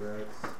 That's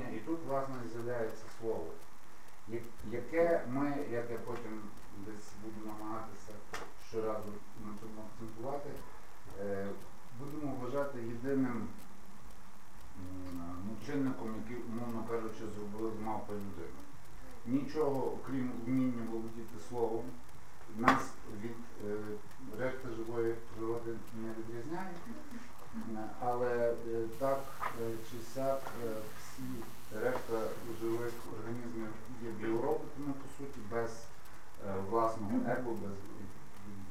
рівень і тут, власне, з'являється слово, яке ми, як я потім десь буду намагатися щоразу на цьому акцентувати, е, будемо вважати єдиним чинником, який, умовно кажучи, зробили з мавпою людину. Нічого, окрім вміння володіти словом, нас від е, решти живої природи не відрізняє. Але е, так е, чи сяк е, всі решта живих організмів є біороботами, по суті, без е, власного его, без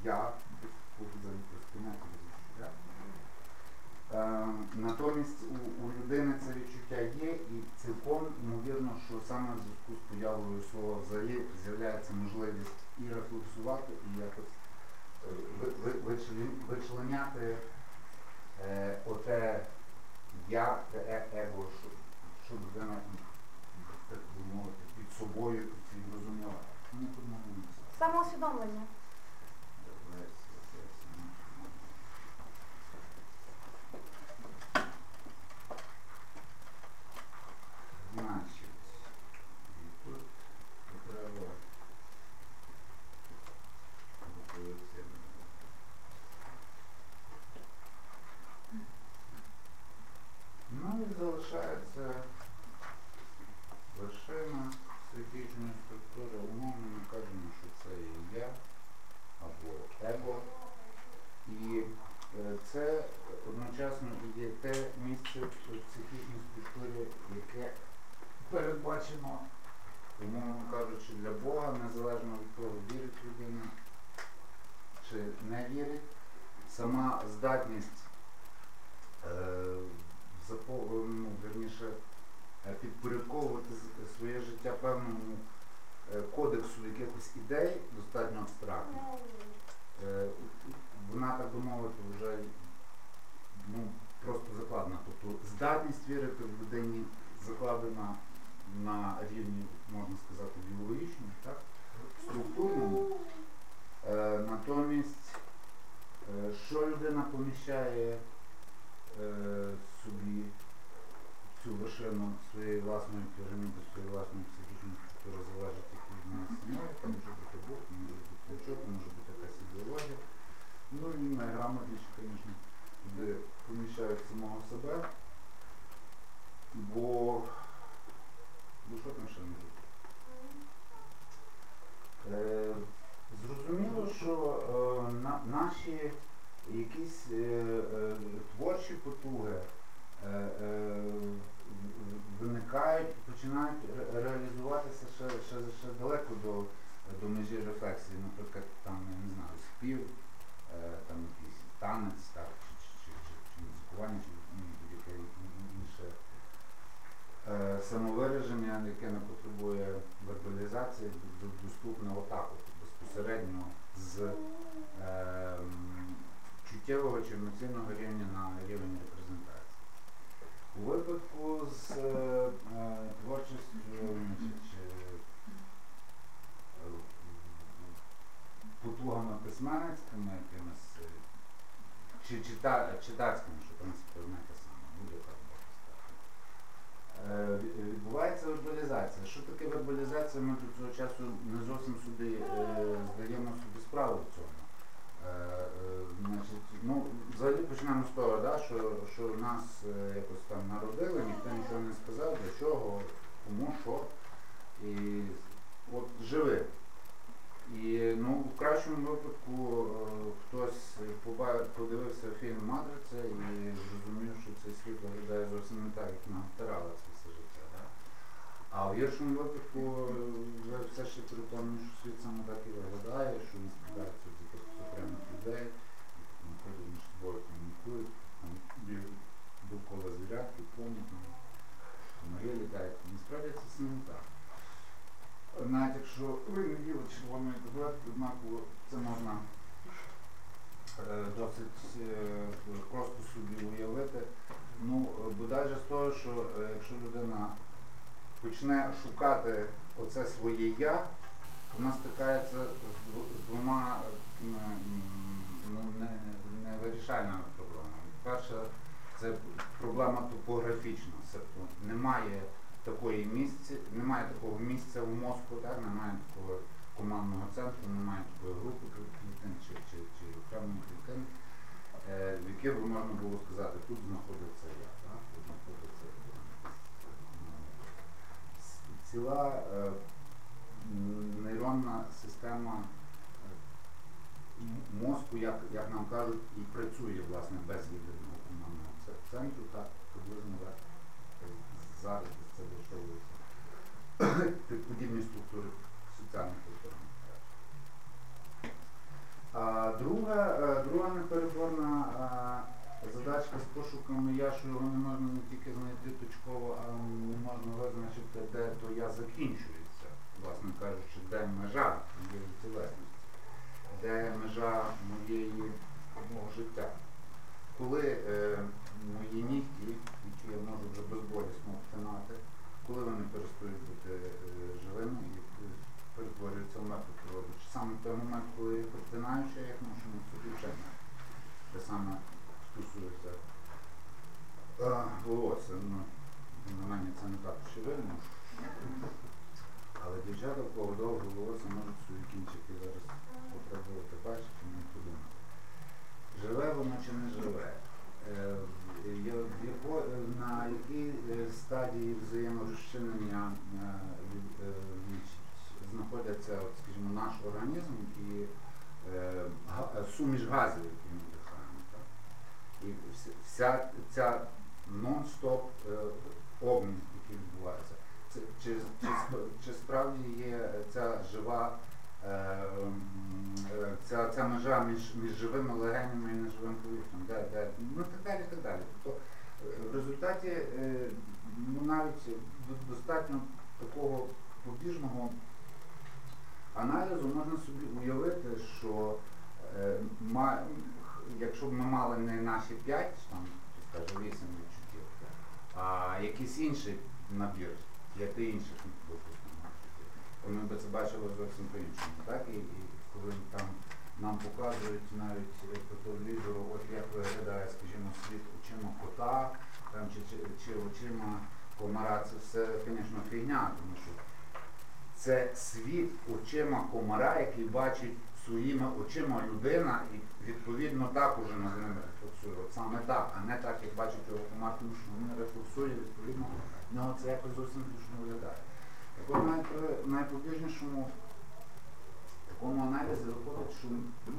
я. Е, Натомість у, у людини це відчуття є, і цілком ймовірно, що саме в зв'язку з появою слова взагалі з'являється можливість і рефлексувати, і якось е, ви- ви- вичлен- вичленяти е, оте я, те его, що, що людина так би мовити, під собою цим розуміла. Ну. Самоусвідомлення. Версія, версія, наша. Значить, і тут треба готується. Ну і залишається вершина психічної структури. Умовно ми кажемо, що це є я або его. І е, це одночасно і є те місце в психічній яке передбачено, умовно кажучи, для Бога, незалежно від того, вірить людина чи не вірить. Сама здатність е, ну, верніше, е, підпорядковувати своє життя певному е, кодексу якихось ідей, достатньо абстрактних. Е, вона, так би мовити, вже ну, просто закладена. Здатність вірити в людині закладена на рівні, можна сказати, біологічному, так? структурному. Е, натомість, е, що людина поміщає е, собі цю вершину своєї власної піраміди, своєї власної психічної структури залежить від нас самої, там може бути Бог, може бути нічого, може бути якась ідеологія. Ну і найграмотніше, звісно, де поміщають самого себе. Бо ну що там ще бути? Е, зрозуміло, що е, на, наші якісь е, е, творчі потуги е, е, виникають починають ре- реалізуватися ще, ще, ще далеко до, до межі рефлексії. Наприклад, там, я не знаю, спів, е, там якийсь танець, так, музикування, ну, будь-яке інше е, самовираження, яке не потребує вербалізації, доступне отак, безпосередньо з ем, чуттєвого чи емоційного рівня на рівень репрезентації. У випадку з е, е, творчістю чи, е, потугами письменницькими якимись, е, чи чита, читацькими, принципі одне те саме, будь-яка сказати. Е, від- Відбувається вербалізація. Що таке вербалізація? Ми до цього часу не зовсім собі е, здаємо собі справу в цьому. Е, значить, ну, взагалі почнемо з того, да, що, що нас якось там народили, ніхто нічого не сказав, для чого, кому, що. І от живи. І ну, в кращому випадку е, хтось подивився фільм Матриця і зрозумів, що цей світ виглядає зовсім не так, як нам втирали це все життя. Да? А в гіршому випадку е, ви все ще переконані, що світ саме так і виглядає, що він складається з якихось окремих людей, які між собою комунікують, там довкола звірятки, там, комарі літають. Насправді це все не так. Навіть якщо ви не їли червоної таблетки, однаково це можна е, досить е, просто собі уявити. Ну, бодай же з того, що е, якщо людина почне шукати оце своє я, вона стикається з двома ну, не, не проблемами. Перше, Це проблема топографічна. Тобто немає такої місця, немає такого місця в мозку, так, немає такого командного центру, немає такої групи клітин чи, чи, чи окремої клітини, е, в яке б можна було сказати, тут знаходиться я, так, тут знаходиться я. Ціла е, нейронна система е, мозку, як, як нам кажуть, і працює власне без єдиного командного центру, так? Приблизно так, зараз це вишовується. Подібні структури соціальних культур. А друга, е, друга непереборна е, задачка з пошуками я, що його не можна не тільки знайти точково, а не можна визначити, де то я закінчується, власне кажучи, де межа моєї тілесності, де межа моєї мого життя. Коли е, мої нігті, я можу вже безболісно обтинати, коли вони перестають бути е, живими і е, перетворюються в мертву природу. Чи саме в той момент, коли я їх що я їх ношу на собі. Те саме стосується е, волосся. Ну, на мене це не так очевидно. Але дівчата, в кого довго волосся, можуть свої кінчики зараз спробувати бачити, не подумати. Живе воно чи не живе? На якій е, стадії взаєморозчинення е, е, знаходяться, от, скажімо, наш організм і суміш газів, які ми вдихаємо. Так? І вся- ця нон-стоп обмін, який відбувається. Чи, чи, чи справді є ця жива ця, ця межа між, між живими легенями і неживим повітрям, де, де, ну так далі, так далі. Тобто в результаті е, ну, навіть достатньо такого побіжного аналізу можна собі уявити, що е, якщо б ми мали не наші 5, там, скажімо, 8 відчуттів, а якийсь інший набір, п'яти інших допустимо, ми б це бачили зовсім по-іншому. І, і коли там нам показують навіть е, по от як виглядає, скажімо, світ очима кота там, чи, чи, чи очима комара, це все, звісно, фігня, тому що це світ очима комара, який бачить своїми очима людина і відповідно так уже над ним рефлексує. От саме так, а не так, як бачить його комар, тому що він рефлексує, відповідно, в нього це якось зовсім більше виглядає. Так от найпобіжнішому такому аналізі виходить, що ну,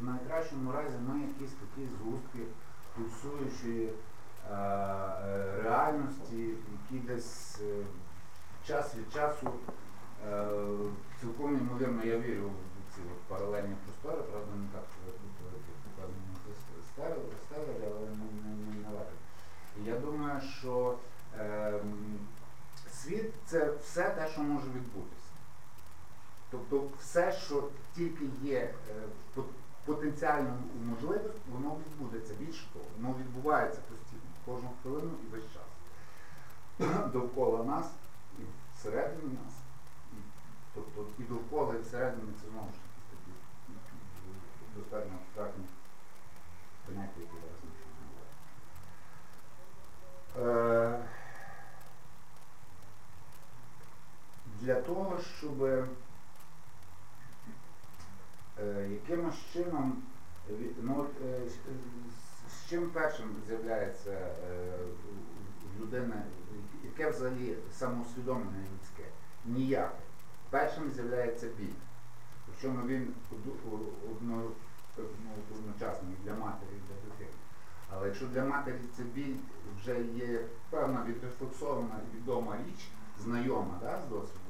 в найкращому разі ми якісь такі згустки пульсуючої е, е, реальності, які десь е, час від часу е, цілком ймовірно я вірю в ці от паралельні простори, правда не так, як показано стелері, але не. І я думаю, що е, світ це все те, що може відбутися. Тобто все, що тільки є е, по- потенціально можливим, воно відбудеться. Більше того, воно відбувається постійно, кожну хвилину і весь час. Довкола нас і всередині нас. І, тобто і довкола, і всередині це знову ж таки такі достатньо абстрактні поняття, які зараз не. Е, Для того, щоб е, якимось чином, ну, от, е, з- з- чим першим з'являється е, людини, яке взагалі самоусвідомлення людське? Ніяке. Першим з'являється біль. Причому він одно- ну, одночасно для матері, для дитини. Але якщо для матері це біль вже є певна відрефлексована відома річ, знайома да, з досвіду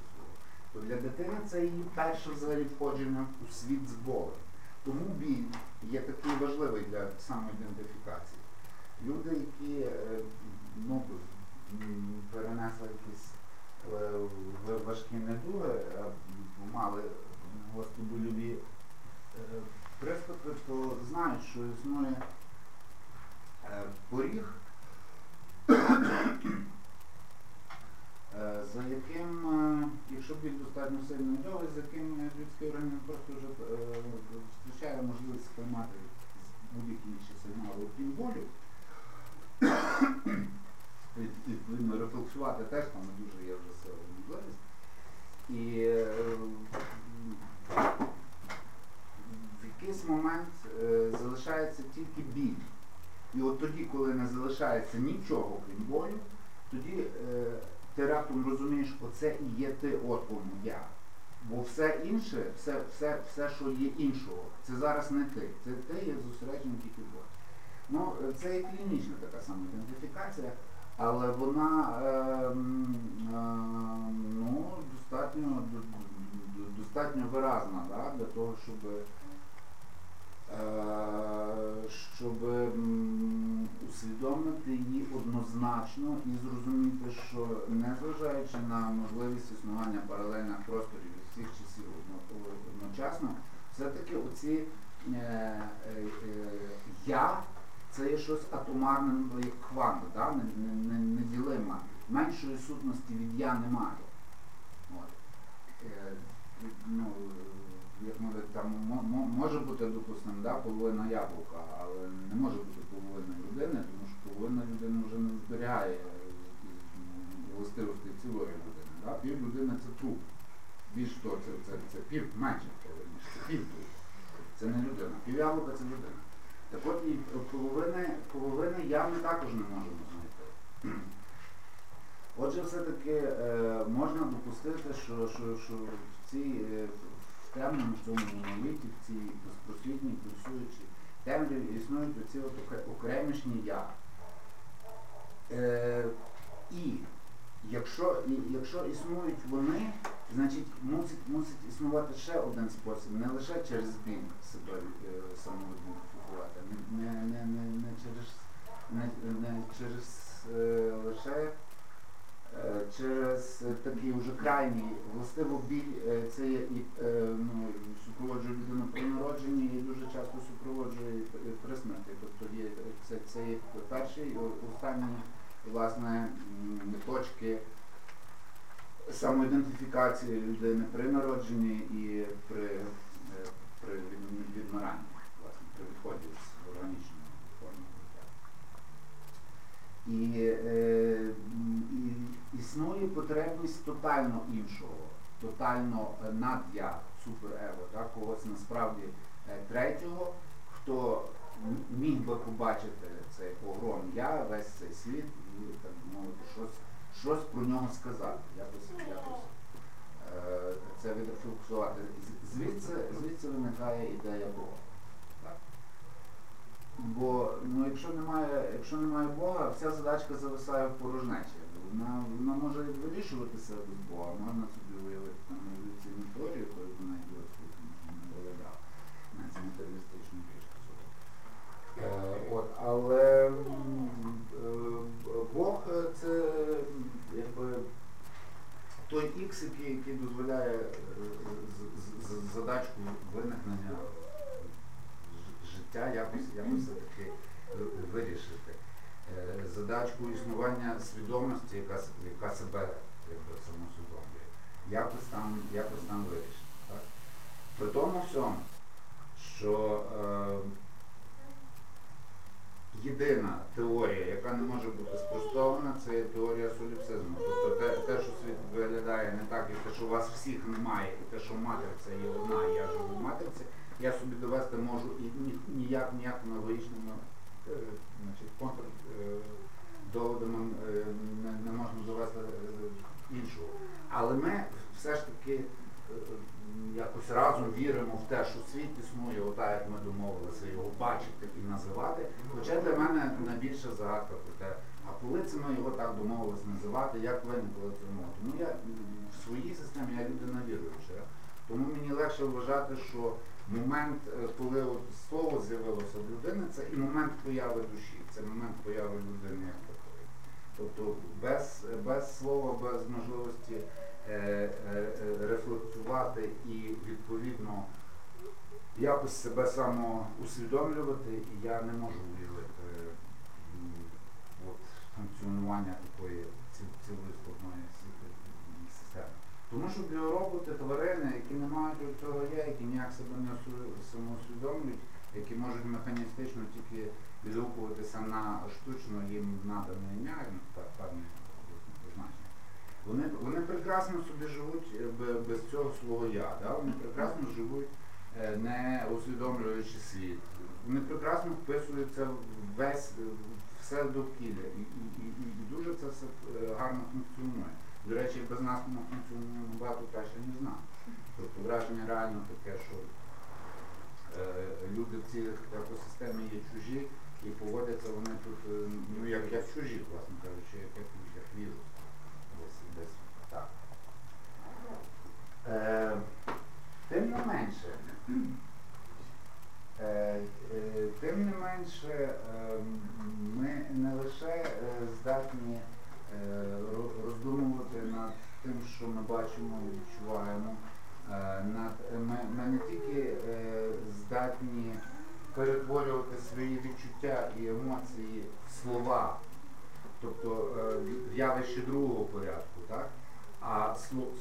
то для дитини це її перше взагалі входження у світ з болем. Тому біль є такий важливий для самоідентифікації. Люди, які е, ну, перенесли якісь е, важкі недуги, мали гострі больові е, приступи, то знають, що існує поріг, за яким, е, якщо біль достатньо сильно довгий, за яким людський організм просто вже е, зустрічає можливість сприймати будь-які інші сигнали, окрім болю. відповідно, рефлексувати теж там не дуже є вже сила можливість. І е, в якийсь момент е, залишається тільки біль. І от тоді, коли не залишається нічого крім болю, тоді е, ти раптом розумієш, оце і є ти, от я. Бо все інше, все, все, все, що є іншого, це зараз не ти. Це ти є зосереджений тільки Бозі. Ну, це є клінічна така самоідентифікація, але вона е, е, ну, достатньо, до- до- достатньо виразна да, для того, щоб, е, щоб усвідомити її однозначно і зрозуміти, що незважаючи на можливість існування паралельних просторів від всіх часів одночасно, все-таки оці е, е, е, я це є щось атомарне, ну, як квант, да? не, не, не. Меншої сутності від я немає. От. Е, ну, як мовить, там мо- мо- може бути, допустимо, да, половина яблука, але не може бути половина людини, тому що половина людини вже не зберігає м, властивостей цілої людини. Да? Пів людини це труп. Більш того, це, це, це пів менше половини, пів труп. Це не людина. Пів яблука це людина. Так от і половини, половини я ми також не можемо знайти. Отже, все-таки е, можна допустити, що, що, що в цій е, в темному цьому моноліті, в цій безпросвітній пульсуючій темряві існують оці от окремішні я. Е, і якщо, якщо існують вони, значить мусить, мусить існувати ще один спосіб, не лише через біль себе е, самоідентифікувати, не, не, не, не, через, не, не через е, лише через такий вже крайній властиво біль, е, це є і е, ну, супроводжує людину при народженні і дуже часто супроводжує при- смерті. Тобто є це, це є перший, о- останній власне точки самоідентифікації людини при народженні і при, е, при відмиранні, власне, при відході з органічної форми. І, і існує потребність тотально іншого, тотально е, над'я, суперево, так, когось насправді е, третього, хто міг би побачити цей погром я, весь цей світ і так мовити, щось, щось про нього сказати, якось, якось е, це відрефлексувати. Звідси, звідси виникає ідея Бога. Бо ну, якщо немає, якщо немає Бога, вся задачка зависає в порожнечі. Вона, вона може вирішуватися без Бога, можна собі уявити там еволюційну теорію, якою вона ідіотську не виглядав, навіть матеріалістичну більш Е, от, але е, Бог е, це якби той ікс, який, який дозволяє задачку виникнення життя якось, якось все-таки вирішити. Е, Задачку існування свідомості, яка, яка себе якби, самосвідомлює, якось там, якось там вирішити. Так? При тому всьому, що е, єдина теорія, яка не може бути спростована, це є теорія соліпсизму. Тобто те, те, що світ виглядає не так, як те, що у вас всіх немає, і те, що матриця є одна, і я живу в матриці, я собі довести можу і ні- ніяк ніякими логічними е, значить, контр доводами е, не, не можна довести е, іншого. Але ми все ж таки е, якось разом віримо в те, що світ існує, отак як ми домовилися його бачити і називати. Хоча для мене найбільша загадка про те, а коли це ми його так домовилися називати, як виникло це мова. Тому я в своїй системі я людина віруюча. Тому мені легше вважати, що момент, коли слово з'явилося в людини, це і момент появи душі, це момент появи людини як такої. Тобто без, без слова, без можливості е, е, е, рефлексувати і відповідно якось себе самоусвідомлювати, я не можу уявити от, функціонування такої ці- цілої складної системи. Тому що біороботи, тварини, які не мають цього я, які ніяк себе не самоусвідомлюють, які можуть механістично тільки відгукуватися на штучно їм надане ім'я, певне Вони, вони прекрасно собі живуть е, без цього свого я. Да? Вони прекрасно живуть, е, не усвідомлюючи світ. Вони прекрасно вписуються весь е, все довкілля. І, і, і, і- дуже це все гарно функціонує. До речі, без нас воно функціонує набагато краще, ніж нам. Тобто враження реально таке, що е, люди в цій екосистемі є чужі і поводяться вони тут, е, ну як, як чужі, власне кажучи, як, як, вірус. Десь, десь так. Е, тим не менше, е, е, тим не менше, е, ми не лише е, здатні е, роздумувати над тим, що ми бачимо і відчуваємо. Над, ми, ми не тільки е, здатні перетворювати свої відчуття і емоції в слова, тобто е, в явище другого порядку, так? а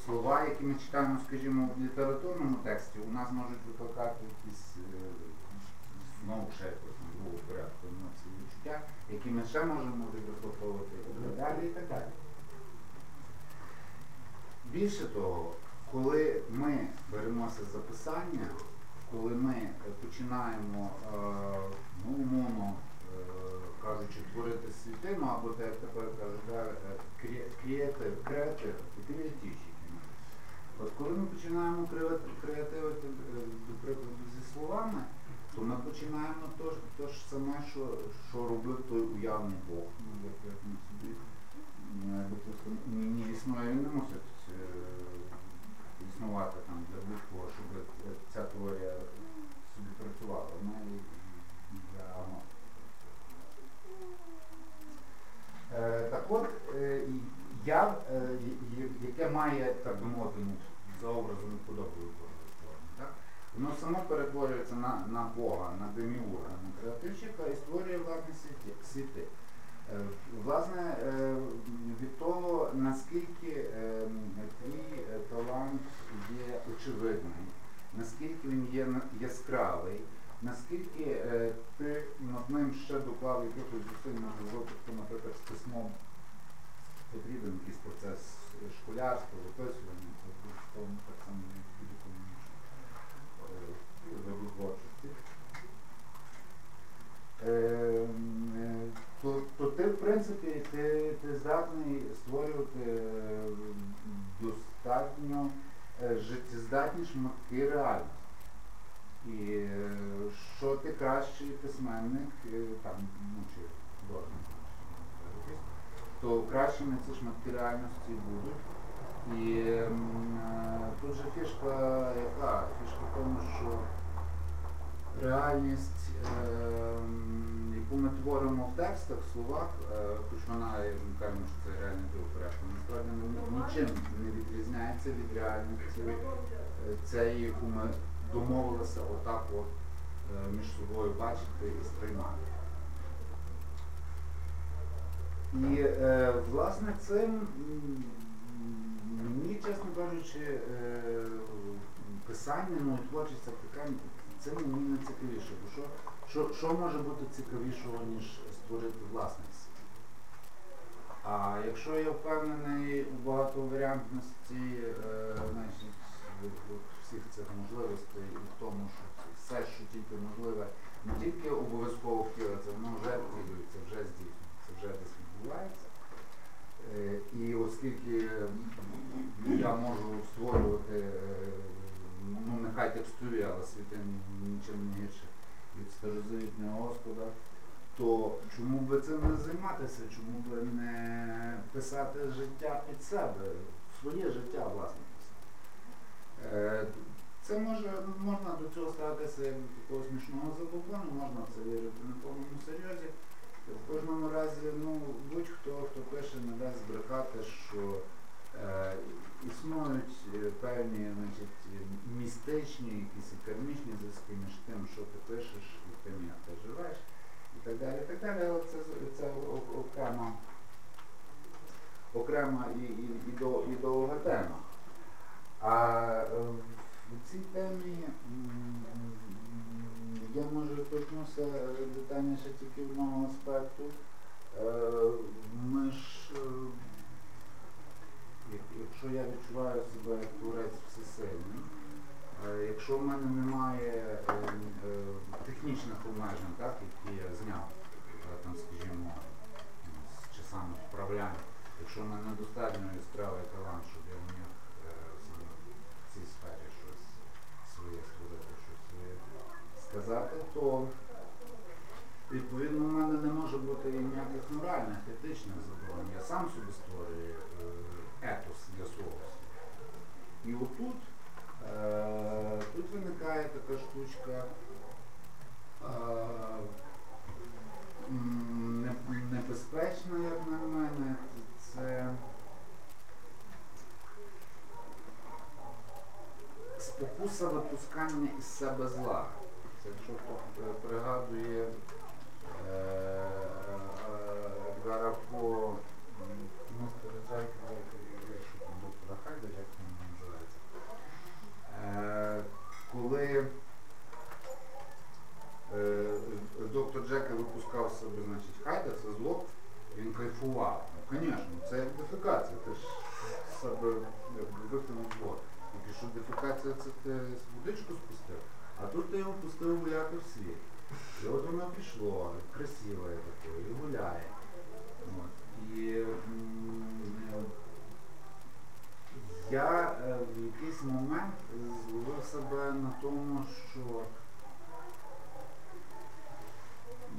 слова, які ми читаємо, скажімо, в літературному тексті, у нас можуть викликати якісь е, знову ще другого порядку емоції відчуття, які ми ще можемо відрефлектовувати і так далі, і так далі. Більше того, коли ми беремося за писання, коли ми е, починаємо, е, ну, умовно е, кажучи, творити світину, або те, як тепер кажуть, креатив, креатив, креативщики. От коли ми починаємо креативити, до прикладу, зі словами, то ми починаємо то, то ж саме, що, що робив той уявний Бог. Ну, як, ми собі, допустимо, ні, ні існує, він не мусить існувати там для будь-кого, щоб ця теорія собі працювала. Вона і для аматора. Е, Так от, е, я, е, яке має, так би мовити, ну, за образом і подобою Божою так? воно само перетворюється на, на Бога, на деміурга, на креативщика і створює власні світи. Власне, від того, наскільки е, твій талант є очевидний, наскільки він є яскравий, наскільки е, ти над ним ще доклав якихось зусиль на розвитку, наприклад, з письмом потрібен якийсь процес школярства, виписування, тому так само як в будь-якому е. Е, е, то, то ти, в принципі, ти, ти здатний створювати е, достатньо життєздатні шматки реальності. І е, що ти кращий письменник, е, там, ну чи художник, то кращими ці шматки реальності будуть. І е, тут же фішка яка? Фішка в тому, що реальність, ем, яку ми творимо в текстах, в словах, е, хоч вона, ми кажемо, що це реальний порядку, насправді ну, нічим не відрізняється від реальності е, цієї, яку ми домовилися отак от е, між собою бачити і сприймати. І власне цим мені, чесно кажучи, писання, ну творчість така, це мені не цікавіше. Бо що, що, що може бути цікавішого, ніж створити власний світ? А якщо я впевнений у багатоваріантності е, всіх цих можливостей і в тому, що все, що тільки можливе, не тільки обов'язково втілиться, воно вже втілюється, вже здійснюється, вже десь відбувається. Е, І оскільки я можу створювати, е, ну нехай текстурі, але світи нічим не гірше від старозавітнього Господа, то чому би цим не займатися, чому би не писати життя під себе, своє життя власне писати. Е, Це може, можна до цього ставитися як до такого смішного забобону, можна в це вірити на повному серйозі. В кожному разі, ну, будь-хто, хто пише, не дасть збрехати, що е, існують е, певні значить, містичні, якісь і кармічні зв'язки між тим, що ти пишеш і тим, як ти живеш, і так далі. І так далі. Але це, це окрема, окрема і, і, і, до- і довга тема. А е, в цій темі я може торкнуся детальніше тільки одного аспекту. Е, Ми ж, якщо я відчуваю себе як творець всесильний, е, якщо в мене немає е, е, технічних обмежень, так, які я зняв, там, скажімо, з часами вправляння, якщо в мене недостатньо яскравий талант, щоб я міг в цій сфері щось своє створити, щось своє сказати, то відповідно в мене не може бути і ніяких моральних, етичних задоволень. Я сам собі виникає така штучка. е, Небезпечна, як на мене, це спокуса випускання із себе зла. Це якщо хто е, пригадує е, е, Едгара По ну, Зайка, якщо там доктора Хайда, як він називається. Е, коли е, доктор Джека випускав з себе, значить, Хайда, це зло, він кайфував. Ну, звісно, це як дефікація, ти ж себе як би, зло. Тільки що дефекація це ти водичку спустив, а тут ти його пустив гуляти в світ. І от воно пішло, красиве таке, і гуляє. От. І м, я е, в якийсь момент зловив себе на тому, що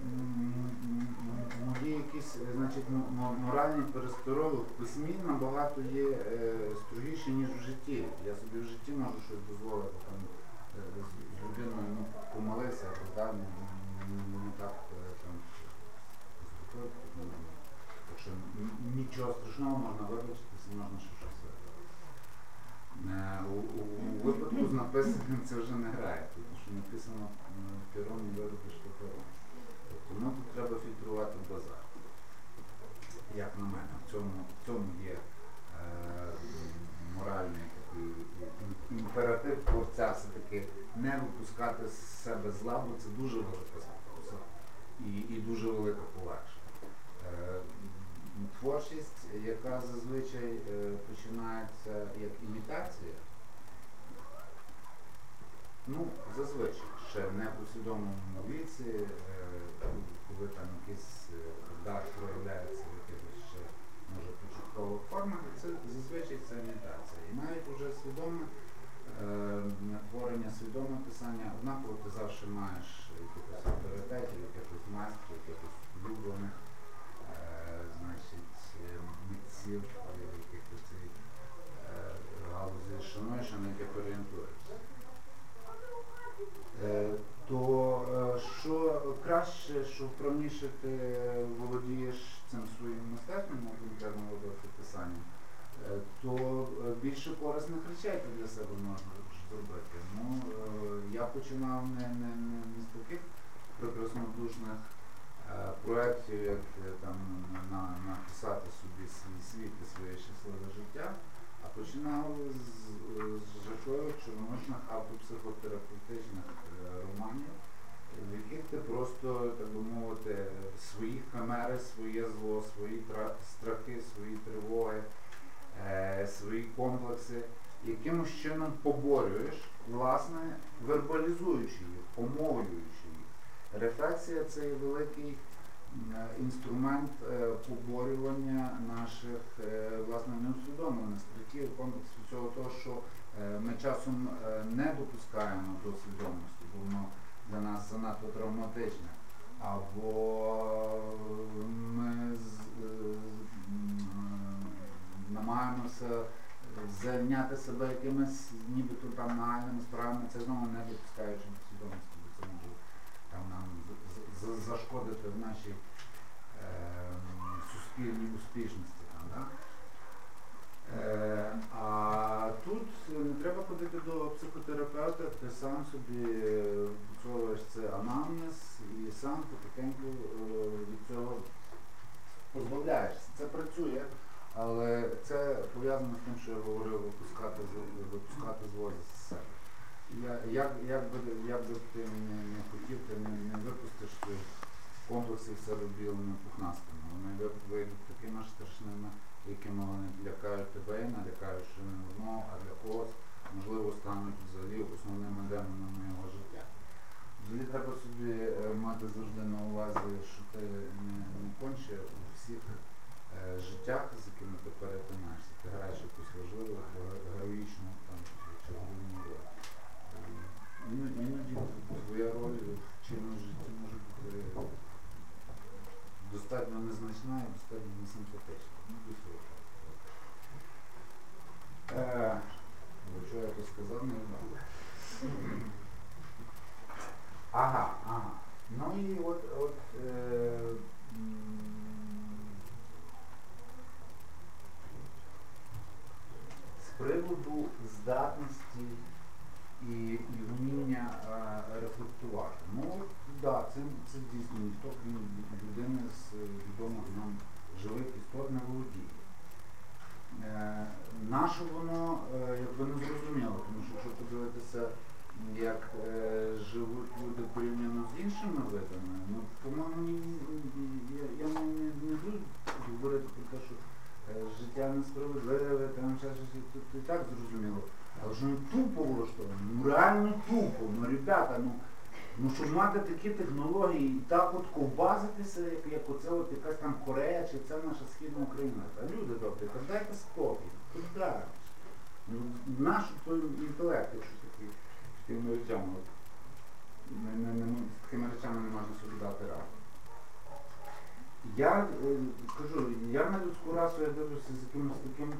м, м, м, мої якісь е, значить, м- м- моральні перестороги в письмі набагато є е, строгіші, ніж в житті. Я собі в житті можу щось дозволити там, е, з, з людиною ну, помолився, якось, да, не, не, не так е, там поступив. ну, Так що н- нічого страшного можна вибачитися, можна ще щось вибачити. Е, У, у, у випадку з написанням це вже не грає, тому що написано е, пером і виробиш то пером. Тобто ну, тут треба фільтрувати базар. Як на мене, в цьому, в цьому є е, моральний такий ім- імператив творця все-таки не випускати з себе зла, бо це дуже велика спокуса і, і дуже велика полегшення. Е, м, Творчість, яка зазвичай е, починається як імітація, ну, зазвичай, ще не в усвідомленому віці, е, коли там якийсь е, дар проявляється в якихось ще може початкових формах, це зазвичай це імітація. І навіть вже свідоме е, творення, свідоме писання, однаково ти завжди маєш якихось авторитетів, якихось майстрів, якихось улюблених, е, значить, е, митців, е, яких ти цій е, галузі шануєш, а на яких орієнтуєшся. Е, то е, що краще, що вправніше ти володієш цим своїм мистецтвом, ну, конкретно вибрати писанням, е, то е, більше корисних речей ти для себе можеш зробити. Ну, е, я починав не, не, не, з таких прекраснодушних е, проєктів, як е, там на, написати собі свій світ і своє щасливе життя, а починав з, з жахливих чорночних автопсихотерапевтичних е, романів, в яких ти просто, так би мовити, свої химери, своє зло, свої страхи, свої тривоги, е, свої комплекси якимось чином поборюєш, власне, вербалізуючи їх, помовлюючи їх. Рефлексія це є великий е, інструмент е, поборювання наших власне неусвідомлених страхів, комплексів цього того, що ми часом не допускаємо до свідомості, бо воно для нас занадто травматичне. Або ми е, намагаємося зайняти себе якимись нібито там нагальними справами, це знову не допускаючи до свідомості, бо це може там нам зашкодити в нашій е, суспільній успішності. Е, а тут не треба ходити до психотерапевта, ти сам собі відчуваєш це анамнез і сам потихеньку е, від цього позбавляєшся. Це працює, але це пов'язано з тим, що я говорив, випускати, з- випускати зло з себе. Я, як, як, би, як би ти не, хотів, ти не, не випустиш цих комплексів в себе білими пухнастими. Вони вийдуть такими страшними, якими вони лякають тебе налякають ще не одного, а для когось, можливо, стануть взагалі основними демонами його життя. Взагалі треба собі е, мати завжди на увазі, що ти не, не конче у всіх е, життя потяг, з якими ти перетинаєшся. Ти граєш якусь важливу, героїчну там, чи головну роль. Ем, Іноді твоя роль в чинному житті може бути достатньо незначна і достатньо несимпатична. Ну, до цього. Е, бо що я то сказав, не знаю. Ага, ага. Ну і от, от е, м, з приводу здатності і, і вміння е, рефлектувати. Ну, от, да, це, це дійсно ніхто крім людини з е, відомих нам живих істот не володіє. Е, наше воно е, якби не зрозуміло, тому що якщо подивитися, як е, живуть люди порівняно з іншими видами, ну, по-моєму, я, я не, не, буду говорити про те, що е, життя несправедливе, там ще щось, то і так зрозуміло. Але ж ну тупо влаштовано, ну реально тупо, ну ребята, ну, ну щоб мати такі технології і так от ковбазитися, як, як оце от якась там Корея чи це наша східна Україна. Та люди добрі, та дайте спокій, куди? Ну, наш той інтелект, якщо такий, з такими речами, от, не, не, не, з такими речами не можна собі дати раду. Я е, кажу, я на людську расу я дивлюся з якимось таким.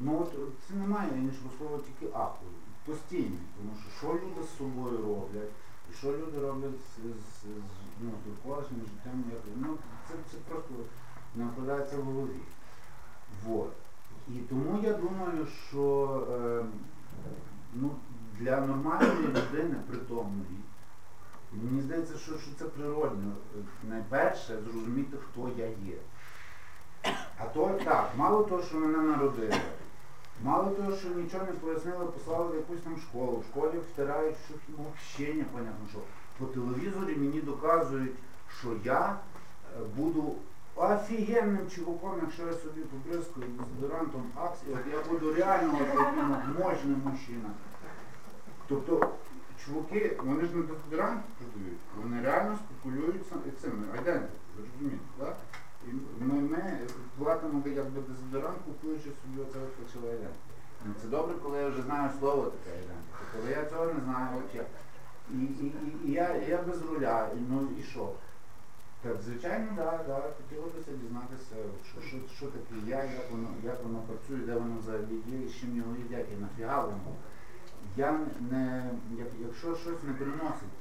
Ну от це немає іншого слова, тільки аху. Постійно. Тому що що люди з собою роблять, і що люди роблять з, з, з, ну, з довколишнім життям, як, ну, це, це просто не вкладається в голові. Вот. І тому я думаю, що е, ну, для нормальної людини, притомної, мені здається, що, що це природно. Найперше зрозуміти, хто я є. А то так, мало того, що мене народили, мало того, що нічого не пояснили, послали в якусь там школу. В школі втирають, що ну, взагалі непонятно що. По телевізорі мені доказують, що я е, буду офігенним чуваком, якщо я собі побризкаю дезодорантом Акс, і от я буду реально таким мощним мужчина. Тобто чуваки, вони ж не дезодорант продають, вони реально спекулюють цим айдентикою, ви розумієте, так? Ми, ми платимо якби дезодорант, купуючи собі оце фальшиве. Ну, це добре, коли я вже знаю слово таке айдентика. Коли я цього не знаю, я. І, і, і, і я, я без руля, і, ну і що? Так, звичайно, да, да, хотілося дізнатися, що, що, що таке я, як воно, як воно працює, де воно взагалі є, і чим його їдять, і нафіга воно. Я не, як, якщо щось не приносить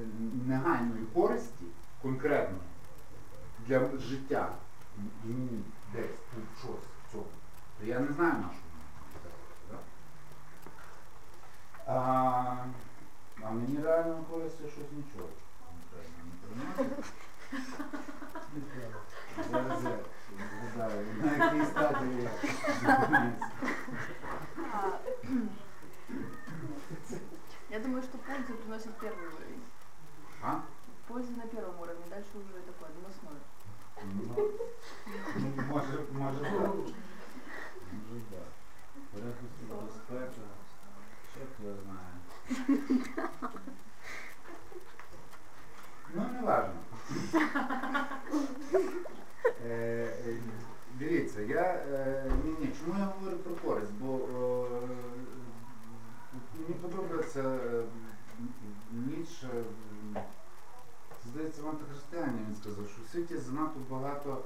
е, негайної користі, конкретно, для життя, і мені десь тут щось в цьому, то я не знаю на що воно. Да? А, а мені реально користі щось нічого. конкретно не приносить. Зараз я згадаю, на якій стадії я знаходжусь. Я думаю, что пользу приносит первый уровень. А? Польза на первом може, може так. Може так. Перехист безпека. Що я знаю. Ну, не важно. Е, е, Дивіться, я е, ні, ні, чому я говорю про користь? Бо мені подобається е, здається, в антихристияні він сказав, що в світі занадто багато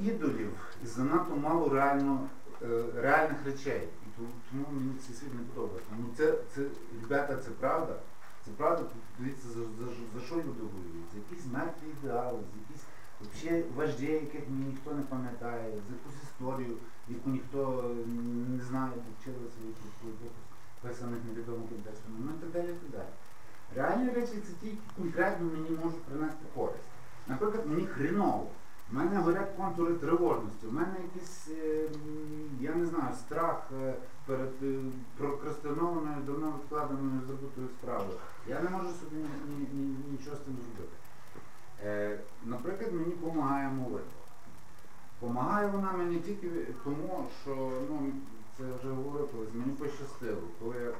ідолів і занадто мало реально, е, реальних речей. І тому, мені цей світ не подобається. Ну це, це, ребята, це правда. Це правда, дивіться, за, за, за що люди воюють, за якісь мертві ідеали, за якісь взагалі вождей, яких ні- ніхто не пам'ятає, за якусь історію, яку ніхто не знає, вчилися писаних невідомих текстами, ну і так далі, і так далі. Реальні речі це ті, які конкретно мені можуть принести користь. Наприклад, мені хреново. У мене горять контури тривожності, у мене якийсь, е, я не знаю, страх е, перед е, прокрастинованою, давно відкладеною забутою справою. Я не можу собі ні, ні, ні, нічого з цим зробити. Наприклад, мені допомагає молитва. Помагає вона мені тільки тому, що ну, це вже говорив колись, мені пощастило, коли я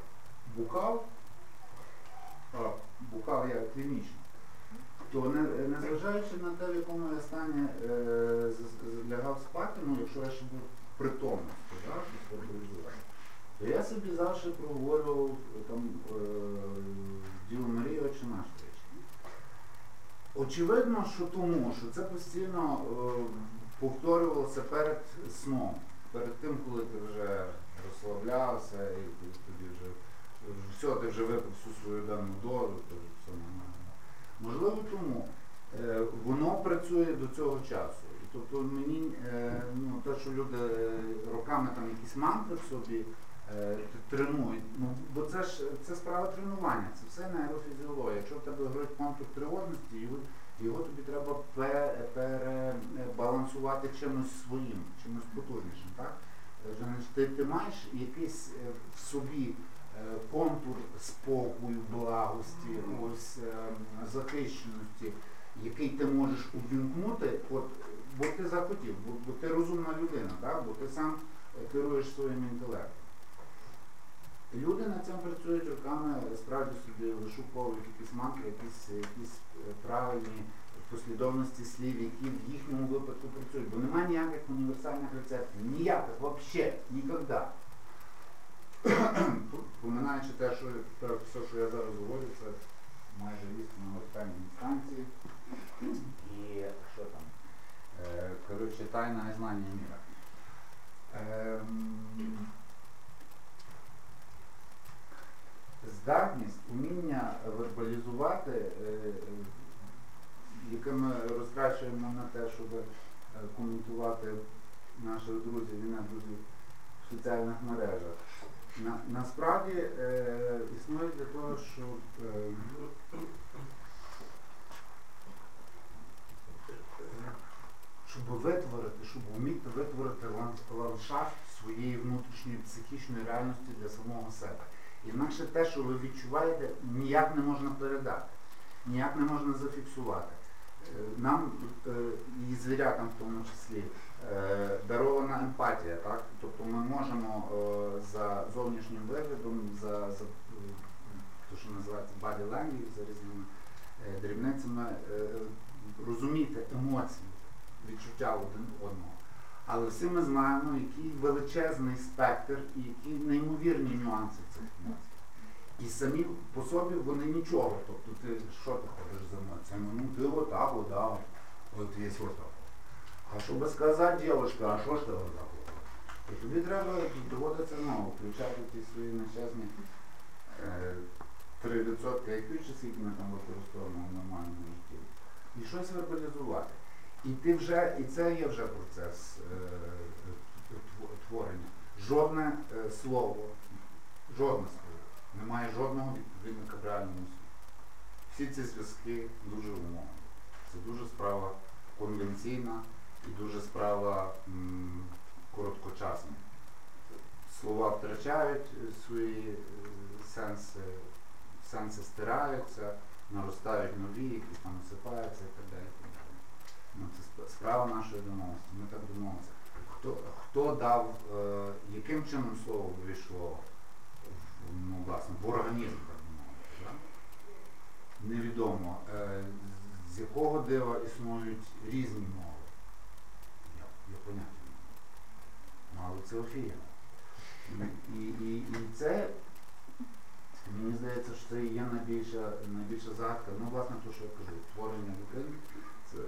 букав, а букав я клінічно, Тобто, то незважаючи на те, в якому я стані е, лягав спати, ну якщо я ще був притомний, то, то я собі завжди проговорював там е, Діло Марії очі наші речі. Очевидно, що тому, що це постійно е, повторювалося перед сном, перед тим, коли ти вже розслаблявся, і тоді вже все, ти вже випив всю свою денну дозу, то все нормально. Можливо, тому е, воно працює до цього часу. Тобто мені е, ну, те, що люди роками там якісь мантри в собі е, тренують, ну, бо це ж це справа тренування, це все нейрофізіологія. Якщо в тебе горить контур тривожності, його, його тобі треба перебалансувати чимось своїм, чимось потужнішим. Так? Е, ти, ти маєш якийсь е, в собі е, контур спокою, благості, ось е, захищеності, який ти можеш увімкнути, от, бо ти захотів, бо, бо ти розумна людина, так? бо ти сам е, керуєш своїм інтелектом. Люди над цим працюють роками, справді собі вишуковують якісь мантри, якісь, якісь е, правильні послідовності слів, які в їхньому випадку працюють. Бо немає ніяких універсальних рецептів, ніяких взагалі, ніколи. Поминаючи те, що все, що я зараз говорю, це майже істина останній інстанції. І що там? Е, коротше, тайна знання міра. Ем, здатність, уміння вербалізувати, е, яке ми розкращуємо на те, щоб е, коментувати наших друзів і не друзів в соціальних мережах. На, насправді е, існує для того, щоб е, щоб витворити, щоб вміти витворити ландшафт своєї внутрішньої психічної реальності для самого себе. Інакше те, що ви відчуваєте, ніяк не можна передати, ніяк не можна зафіксувати. Е, Нам е, і звірятам в тому числі дарована емпатія, так? Тобто ми можемо е, за зовнішнім виглядом, за, за е, те, що називається body language, за різними е, дрібницями, е, розуміти емоції, відчуття один одного. Але всі ми знаємо, який величезний спектр і які неймовірні нюанси цих емоцій. І самі по собі вони нічого. Тобто ти що ти ходиш за емоціями? Ну ти отак, отак, от є отак. А щоб сказати, дівчинка, а що ж отак? І тобі треба доводиться ну, включати ті свої нещасні е, 3% IQ, чи скільки ми там використовуємо в нормальному житті. І щось вербалізувати. І ти вже, і це є вже процес е, творення. Жодне е, слово, жодне слово не має жодного відповідника в реальному світі. Всі ці зв'язки дуже умовні. Це дуже справа конвенційна і дуже справа м, короткочасна. Слова втрачають е, свої е, сенси, сенси стираються, наростають нові, які там осипаються і так далі. Ну, це справа нашої домовленості. Ми так домовилися. Хто, хто дав, е, яким чином слово вийшло в, ну, власне, в організм, так би мовити, да? невідомо, е, з якого дива існують різні мови. Поняття. Ну, але це офігенно. І, і, і це, мені здається, що це є найбільша, найбільша загадка. Ну, власне, те, що я кажу, творення людини, це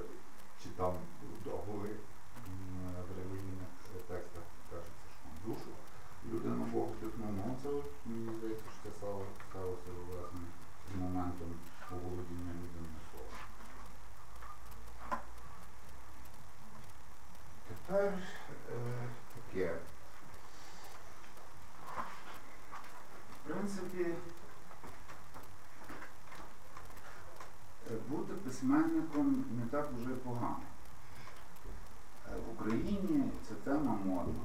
чи там договори в релігійних текстах кажеться, що душу людину Бог вдихнув. Ну, це мені здається, що це стало, сталося власне з моментом оволодіння людиною словом. Тепер е, таке. В принципі, е, бути письменником не так уже погано. Е, В Україні ця тема модна,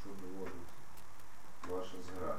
що доводить ваша зграя.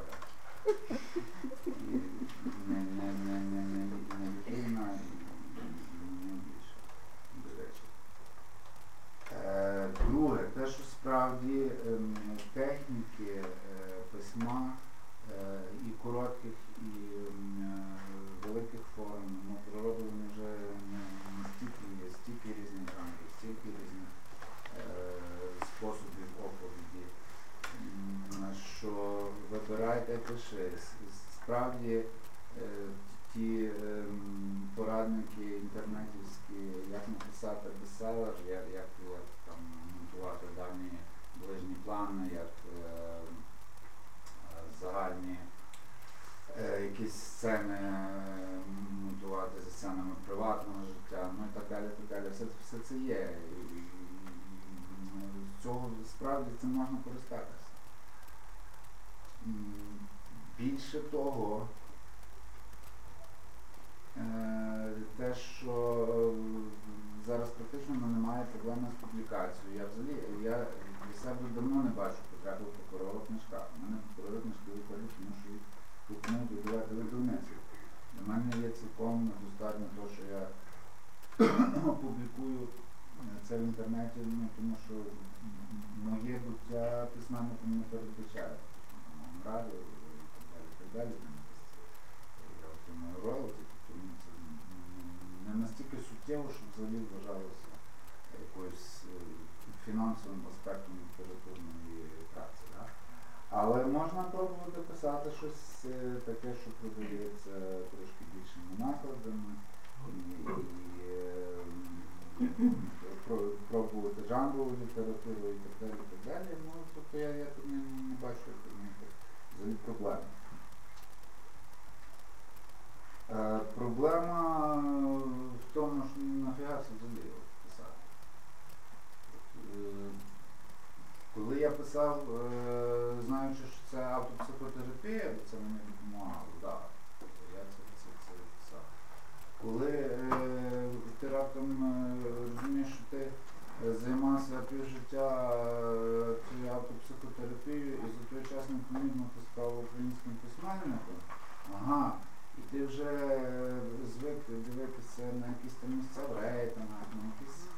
Peace.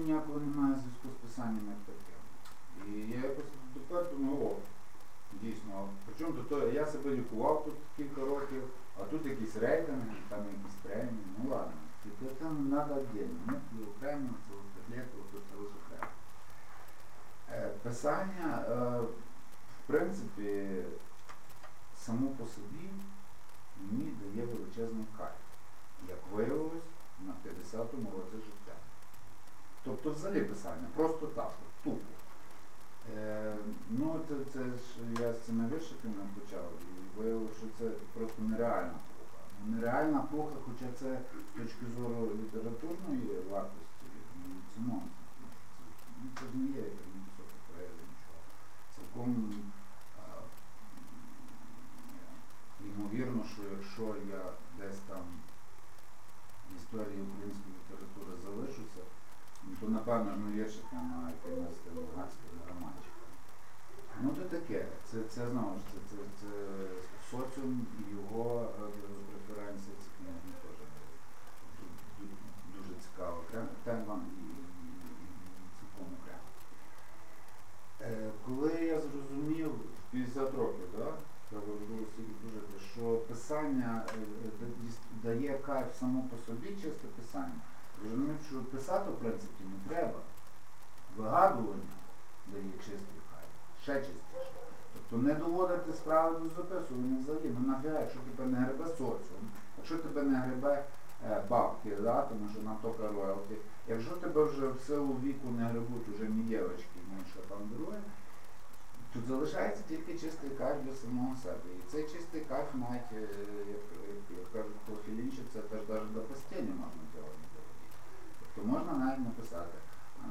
ніякого немає в зв'язку з писанням. Тобі чисте писання. Розумію, що писати, в принципі, не треба. Вигадування дає чистий хай. Ще чистіше. Тобто не доводити справи до записування взагалі. Ну нафіга, якщо тебе не гребе соціум, якщо тебе не гребе е, бабки, да, тому що на тока роялті, якщо тебе вже в силу віку не гребуть уже мієвочки, менше там друге тут залишається тільки чистий кайф для самого себе. І цей чистий кайф навіть, е, як, як, кажуть похилінчик, це теж навіть до постійні можна доводити. Тобто можна навіть написати, а,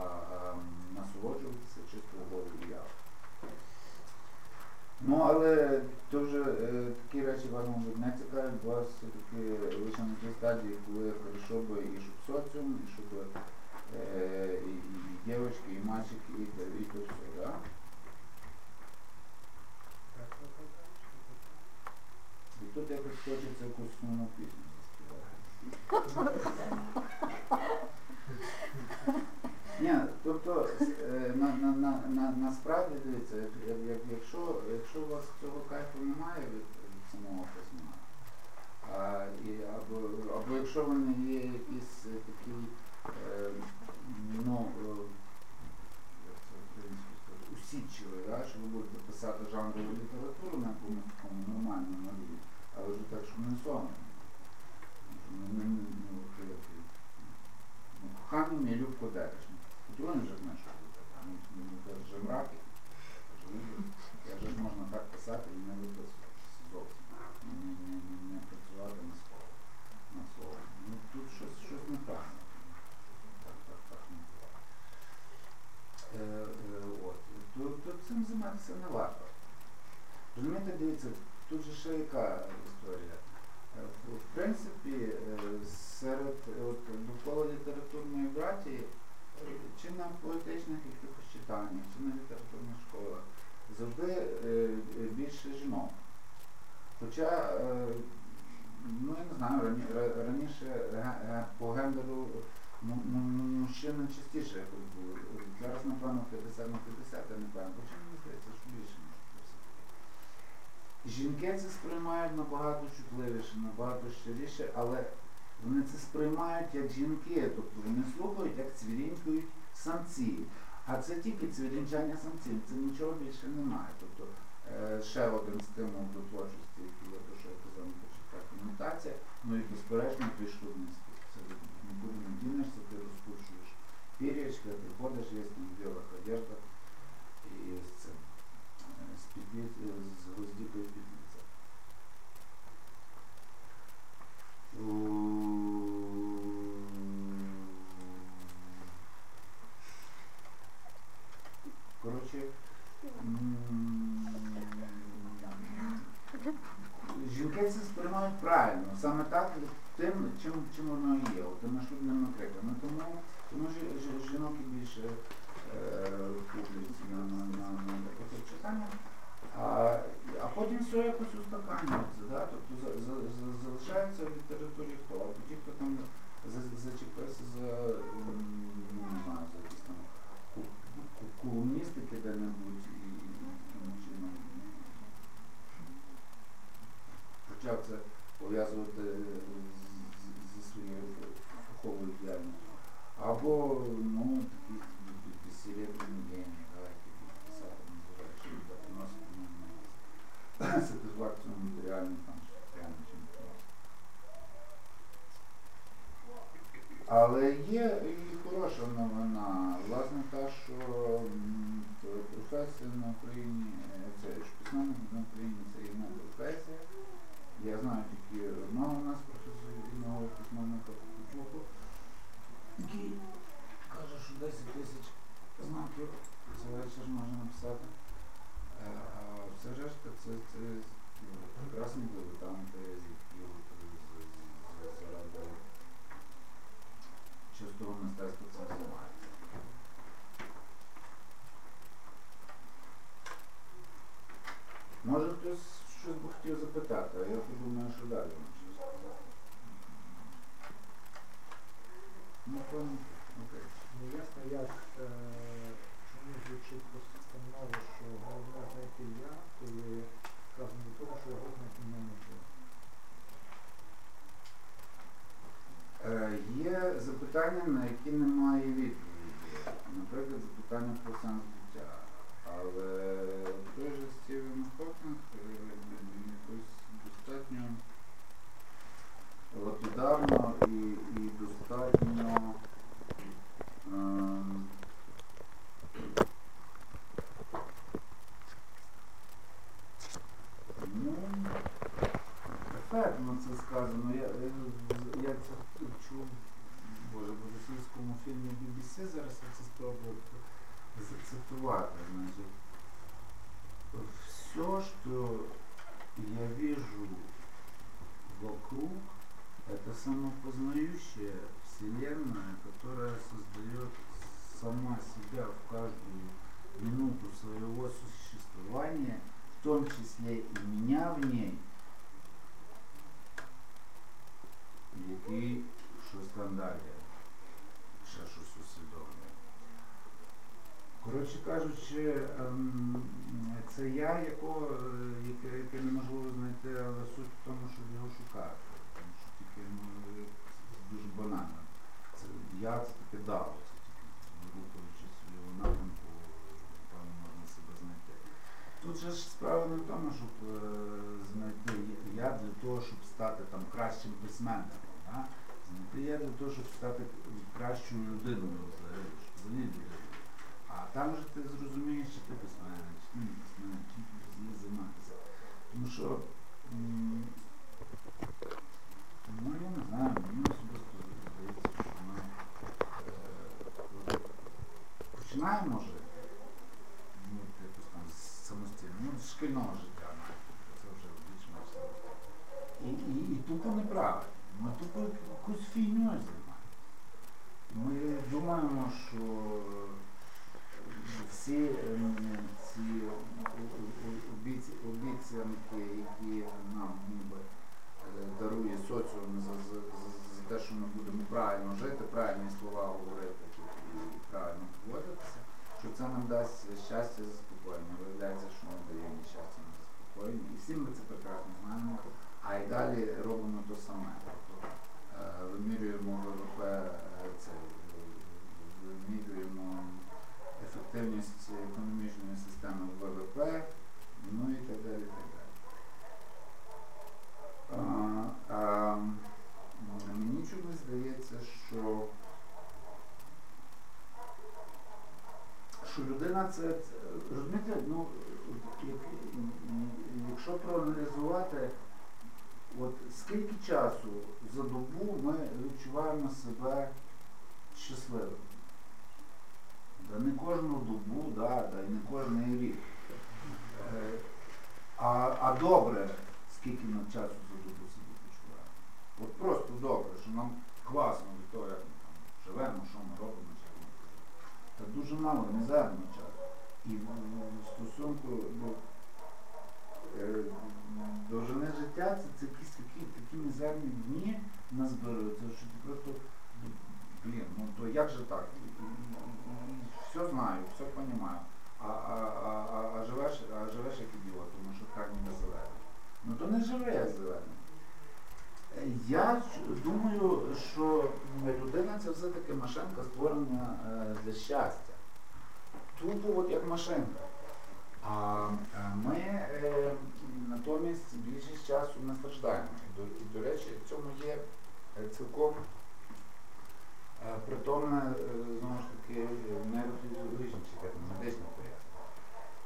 а, а, насолоджуватися чистою головою явою. Ну, але то е, такі речі вам мабуть, не цікавлять, вас все-таки лише на тій стадії, коли хорошо би і щоб соціум, і щоб е, і, і дівчатки, і мальчики, і, і то все, да? І тут якось хочеться якусь сумну пісню заспівати. Ні, тобто е, на, на, на, на, насправді дивіться, як, як, як, якщо, якщо у вас цього кайфу немає від, від самого письма, а, і, або, або якщо ви не є якийсь е, такий, е, ну, е, усідчивий, да, що ви будете писати жанрову літературу на якомусь такому нормальному коханий мій любко дережний. Тут вони вже знаєш, що буде. Вже мраки. Я вже ж можна так писати і не виписуватися зовсім. Не, не, не, не, не працювати на слово. На слово. Ну тут щось, щось неправильно. Так, так, так не буває. Е, е, тут цим займатися не варто. Розумієте, дивіться, тут же ще яка історія. Е, В, в принципі, е, серед от, довкола літературної братії, чи на поетичних якихось читаннях, чи на літературних школах, завжди е, більше жінок. Хоча, е, ну я не знаю, рані, раніше по гендеру ну, ну, ну, мужчини частіше були. Зараз, напевно, 50 на 50, я не пам'ятаю, хоча мені здається, що більше. Жінки це сприймають набагато чутливіше, набагато щиріше, але вони це сприймають як жінки, тобто вони слухають, як цвірінькають самці. А це тільки цвірінчання самців, це нічого більше немає. Тобто е, ще один стимул до творчості, який я то, що я казав на початках, імітація, ну і безперечно штурмний спів. Це нікуди не дінешся, ти розпушуєш пір'ячка, ти ходиш, є в білих одеждах і з цим е, з, сприймають правильно, саме так, тим, чим, чим воно і є, тими шлюбними криками. Тому, тому жі- жі- жінок і більше е, на, на, на, на таке читання. А, а потім все якось устаканюється, да? тобто за, за, за, залишається в літературі хто? Або ті, хто там за- зачепився за, м, ну, не знаю, за якісь там ку- ку- колумністики де-небудь і, і чином почав це пов'язувати з- з- зі своєю фаховою діяльністю. Або ну, такі такі серебряні генії, да, які будуть писати, називаючи приносити нам сатисфакцію матеріальну там чи прямо чи не просто. Але є і хороша новина. Власне та, що професія на Україні, це письменник на Україні це є не професія. Я знаю тільки одного у нас професійного письменника Кучуку, який каже, що 10 тисяч знаків за вечір можна написати. Е, А все решта це, це ну, прекрасні дилетанти, які от з- з- заради чистого мистецтва цим займаються. Може хтось щось би хотів запитати, а я подумаю, що далі вам щось сказати. Ну, певно, окей. Не ясно, як е, чому звучить постанова, що головне знайти я, коли Питання, на які немає відповіді. Наприклад, запитання про сенс життя. Але той же Стівен Хокінг якось достатньо лапідарно і, і достатньо ем, ну, ефектно це сказано. Я, боже, в російському фільмі BBC зараз я це спробую зацитувати. Значить. Все, что я вижу вокруг, это самопознающая Вселенная, которая создает сама себя в каждую минуту своего существования, в том числе и меня в ней, який щось там далі, Ще щось усвідомлює. Коротше кажучи, ем, це я, якого, е, яке, яке неможливо знайти, але суть в тому, щоб його шукати. Тому що тільки ну, дуже банально. Це я це таке дав, це рухаючись в його напрямку, там можна себе знайти. Тут же ж справа не в тому, щоб е, знайти я для того, щоб стати там кращим письменником. Да? Для того, щоб стати кращою людиною взагалі, взагалі. А там же ти зрозумієш, чи ти письменник, чи не чим ти взагалі займатися. Тому що, ну я не знаю, мені особисто здається, що ми е, починаємо ну, якось там самостійно, ну, з шкільного життя навіть, це вже більш-менш. І, і, і тупо неправильно. Ми тупо якусь фігньою займаємося. Ми думаємо, що всі ем, ці обіцянки, які нам ніби е, дарує соціум за, за, те, що ми будемо правильно жити, правильні слова говорити і правильно поводитися, що це нам дасть щастя і заспокоєння. Виявляється, що не дає ні щастя, ні заспокоєння. І всі ми це прекрасно знаємо, а й далі робимо те саме. Вимірюємо ВВП, е, це, е, вимірюємо ефективність економічної системи ВВП, ну і так далі. так далі. А, а, мені чомусь здається, що, що людина це розумієте, ну, як, якщо проаналізувати, от скільки часу за добу ми відчуваємо себе щасливими. Да не кожну добу, да, да, і не кожний рік. А, а добре, скільки ми часу за добу собі почуваємо. От просто добре, що нам класно від того, як ми там живемо, що ми робимо, що ми Та дуже мало, мізерно часу. І в, стосунку до е, довжини життя це, це такі мізерні дні назбируються, що ти просто блін, ну то як же так? Все знаю, все розумію. А, а, а, а, живеш, а живеш як ідіот, тому що так не зелений. Ну то не живи як зелений. Я думаю, що людина це все-таки машинка створена е, для щастя. Тупо от як машинка. А е, ми е, натомість більшість часу не страждаємо. До, і, до речі, в цьому є е, цілком е, притомне, е, знову ж таки, нейрофізіологічне чи як медичне пояснення.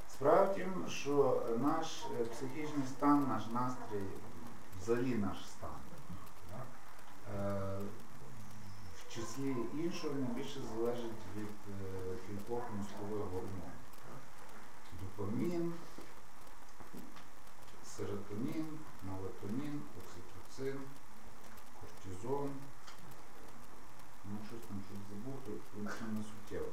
Справа в тім, що наш психічний стан, наш настрій, взагалі наш стан, так, в числі іншого найбільше залежить від кількох мозкових гормонів. Допамін, серотонін, мелатонін, окситоцин, кортизон. Ну, щось там щось забув, то то це не суттєво.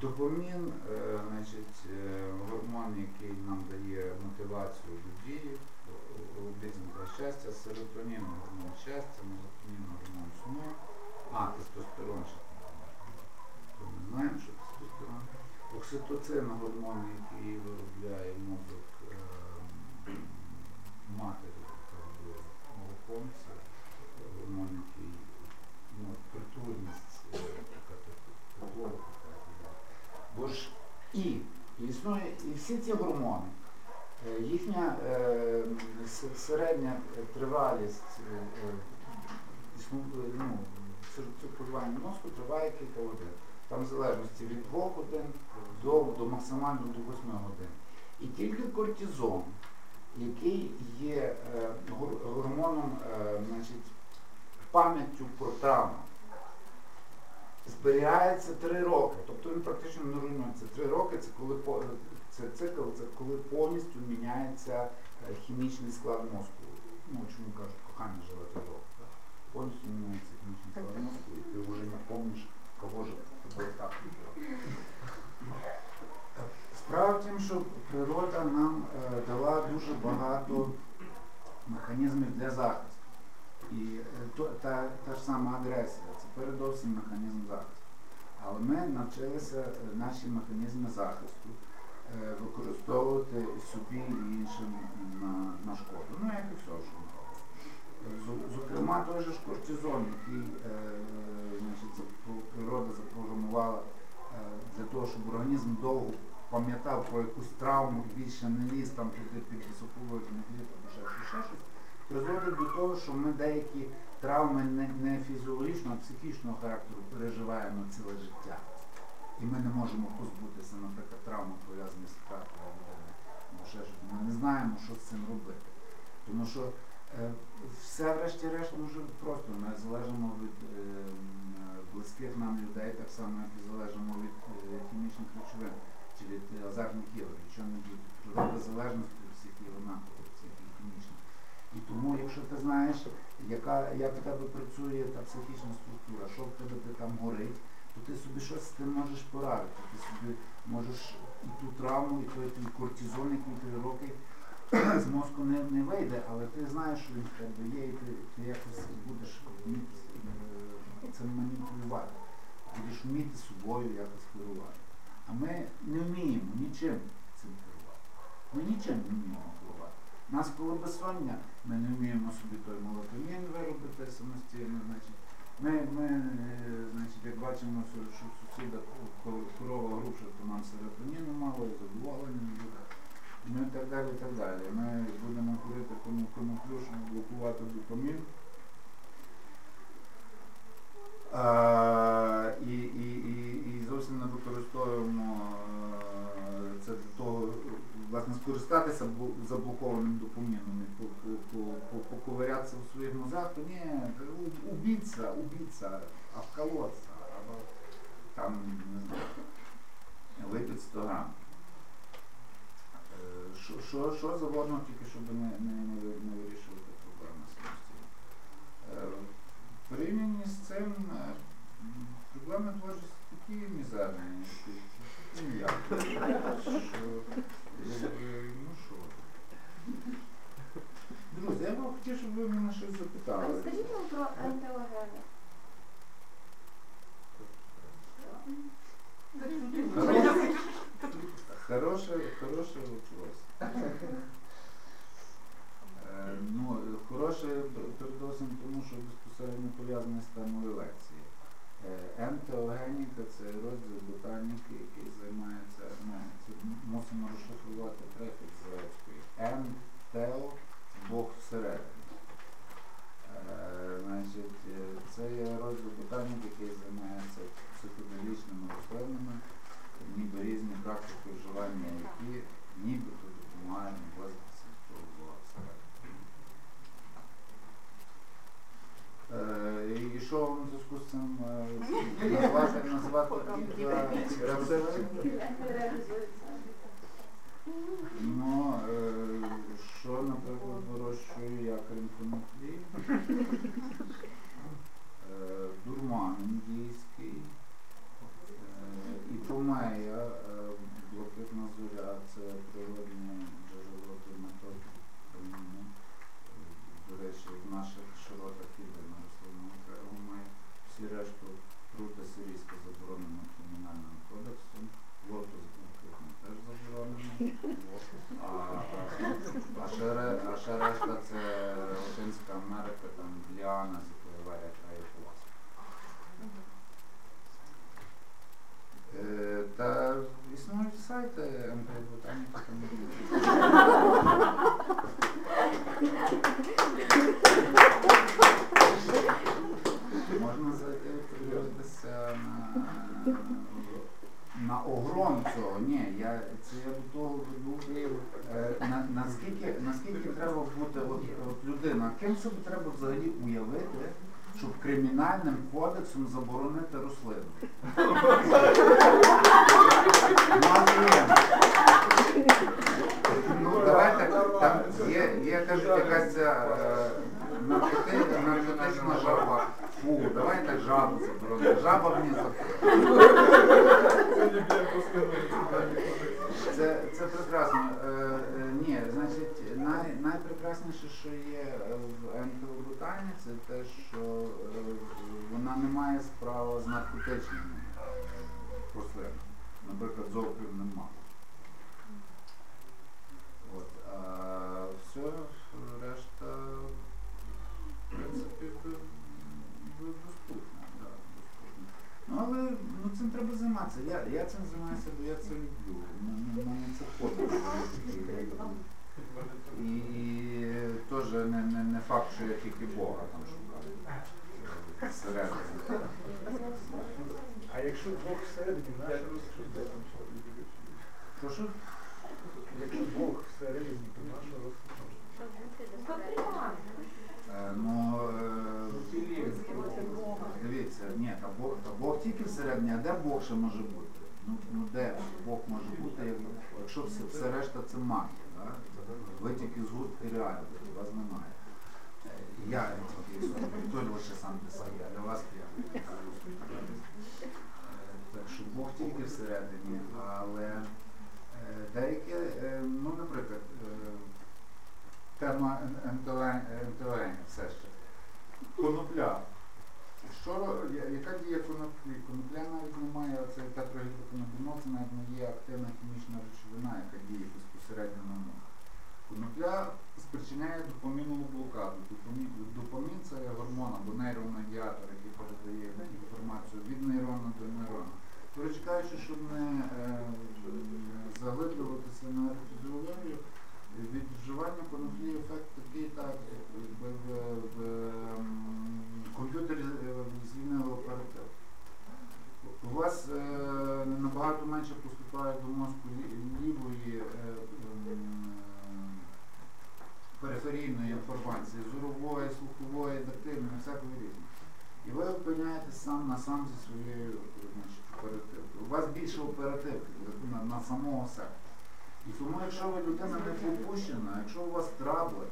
Допамін, е, значить, е, гормон, який нам дає мотивацію до дії, обіцянка щастя, серотонін гормон щастя, мелатонін гормон сну, а, тестостерон ще ми знаємо, що тестостерон. Окситоцин гормон, який виробляє мозок е, м, матері, яка робила молоком, це гормон, який ну, притульність, е, така типу, тепло, така. Бо ж і існує, і всі ці гормони, е, їхня е, середня тривалість е, ну, цир- циркулювання мозку триває кілька годин. Там в залежності від 2 годин до, до максимально до 8 годин. І тільки кортизон який є гормоном, значить, пам'яттю про травму. Зберігається три роки, тобто він практично не руйнується. Три роки це коли це цикл, це коли повністю міняється е, хімічний склад мозку. Ну, чому кажуть, кохання живе роки. Повністю міняється хімічний склад мозку, і ти вже не пам'ятаєш, кого ж тебе так любив. Справа в тім, що природа нам е, дала дуже багато механізмів для захисту. І е, то, та, та ж сама агресія це передовсім механізм захисту. Але ми навчилися наші механізми захисту використовувати собі і іншим на, на шкоду. Ну, як і все, що. Зокрема, той же ж кортизон, який е, значить, природа запрограмувала е, для того, щоб організм довго пам'ятав про якусь травму більше не ліз там туди під високовольтний хліб або ще щось, призводить до того, що ми деякі травми не фізіологічного, а психічного характеру переживаємо ціле життя. І ми не можемо позбутися, наприклад, травми пов'язані з втратою або ще щось. Ми не знаємо, що з цим робити. Тому що е, все, врешті-решт, дуже просто. Ми залежимо від е, близьких нам людей, так само, як і залежимо від е, хімічних речовин чи від азартних ігор. Якщо не від залежності всіх однаково, є. І тому, якщо ти знаєш, яка, як в тебе працює та психічна структура, що в тебе там горить, то ти собі щось з тим можеш порадити. Ти собі можеш і ту травму, і той твій кортизон, який три роки з мозку не, не вийде, але ти знаєш, що він тебе є, і ти, ти якось будеш е, цим маніпулювати. Будеш вміти собою якось керувати. А ми не вміємо нічим цим керувати. Ми нічим не вміємо керувати. У нас коли безсоння, ми не вміємо собі той мелатонін виробити самостійно. Значить, ми, ми е, значить, як бачимо, що що сусіда корова груша, то нам серотоніну мало і задоволення буде. Ну і так далі, і так далі. Ми будемо курити коноплю, щоб блокувати допамін. А, і, і, і, і зовсім не використовуємо е, це для того, власне, скористатися заблокованим допоміном і по- по- по- по- поковирятися в своїх мозгах, то ні, у- убійця, убійця, а вколоться, або там, не знаю, випити 100 грам. Е, Що, що, що завгодно, тільки щоб не, не, не, ви- не вирішувати проблеми самостійно. Е, В порівнянні з цим е, проблеми творчості такі мізерні, такі ніякі. Що, ну що. Друзі, я б хотів, щоб ви мене щось запитали. Розкажіть нам про ентеогени. Хороший, хороший вопрос. Е, Ну, хороший передусім тому, що безпосередньо пов'язаний з темою лекції. Ентеогеніка це розділ ботаніки, який займається, мусимо розшифрувати префікс грецької. Ентео Бог всередині. Е, Значить, е, це є розділ ботаніки, який займається психоделічними рослинами, ніби різні практики вживання, які нібито допомагають наблизитися до того Бога всередині. Е, І що вам е, назвати, назвати. Ну, е, що, наприклад, вирощую я крім коноплі? Е, Дурман індійський, е, і помея, е, блакитна зоря, це природне джерело дерматозу. До речі, в наших широтах іде на рослинному краю має всі решту рута сирійська заборонена кримінальним кодексом, лотос блакитний теж заборонений. А, а, ще, ре- а ще решта це Латинська Америка, там Ліана, з якої варять айфос. Е, Та існують сайти МК-ботаніки, там можна зайти подивитися на, на огром цього. Ні, я це я до того веду. Е, на, наскільки, наскільки треба бути от, от людина, ким собі треба взагалі уявити, щоб кримінальним кодексом заборонити рослину? Ну, а ні. Ну, давайте, там є, є кажуть, якась ця е, наркоти- наркотична жаба. Фу, давайте жабу заборонити. Жаба мені заходить. Це, це прекрасно. Е, е, ні, значить, най, найпрекрасніше, що є е, в ентелобутані, це те, що е, вона не має справи з наркотичними рослинами. Наприклад, зовків нема. От, а все, решта, в принципі, д- д- Да. Ну, але ну, цим треба займатися. Я, я цим займаюся, бо я це люблю. М- м- Мене це хобі. І, і теж не, не, не факт, що я тільки Бога там шукаю. Всередині. А якщо Бог всередині, наше розсудження? Прошу? Якщо Бог всередині, то наше розсудження? Е, Ну, е, дивіться, ні, та Бог, та Бог тільки всередині, а де Бог ще може бути? Ну, ну де Бог може бути, якщо все, все решта це магія, да? ви тільки згустки реальності, вас немає. Е, Я той лише сам для себе, для вас я. Е, Так що Бог тільки всередині, але е, деякі, ну, наприклад, тема ентелення все ще. Конопля. Що, яка дія коноплі? Конопля навіть не має оцей тетрагідроканабінол, це навіть не є активна хімічна речовина, яка діє безпосередньо на мозок. Конопля спричиняє допомінову блокаду. Допомін, допомін це гормон або нейромедіатор, який передає інформацію від нейрона до нейрона. Коротше кажучи, щоб не е, заглиблюватися на фізіологію, від вживання коноплі ефект такий, так, якби в, в ем, комп'ютері е, звільнили оператив. У вас е, набагато менше поступає до мозку лі- лівої е, ем, периферійної інформації, зорової, слухової, тактильної, всякої різної. І ви опиняєтесь сам на сам зі своєю значить, оперативкою. У вас більше оперативки на, на самого себе. І тому, якщо ви людина не попущена, якщо у вас трабли,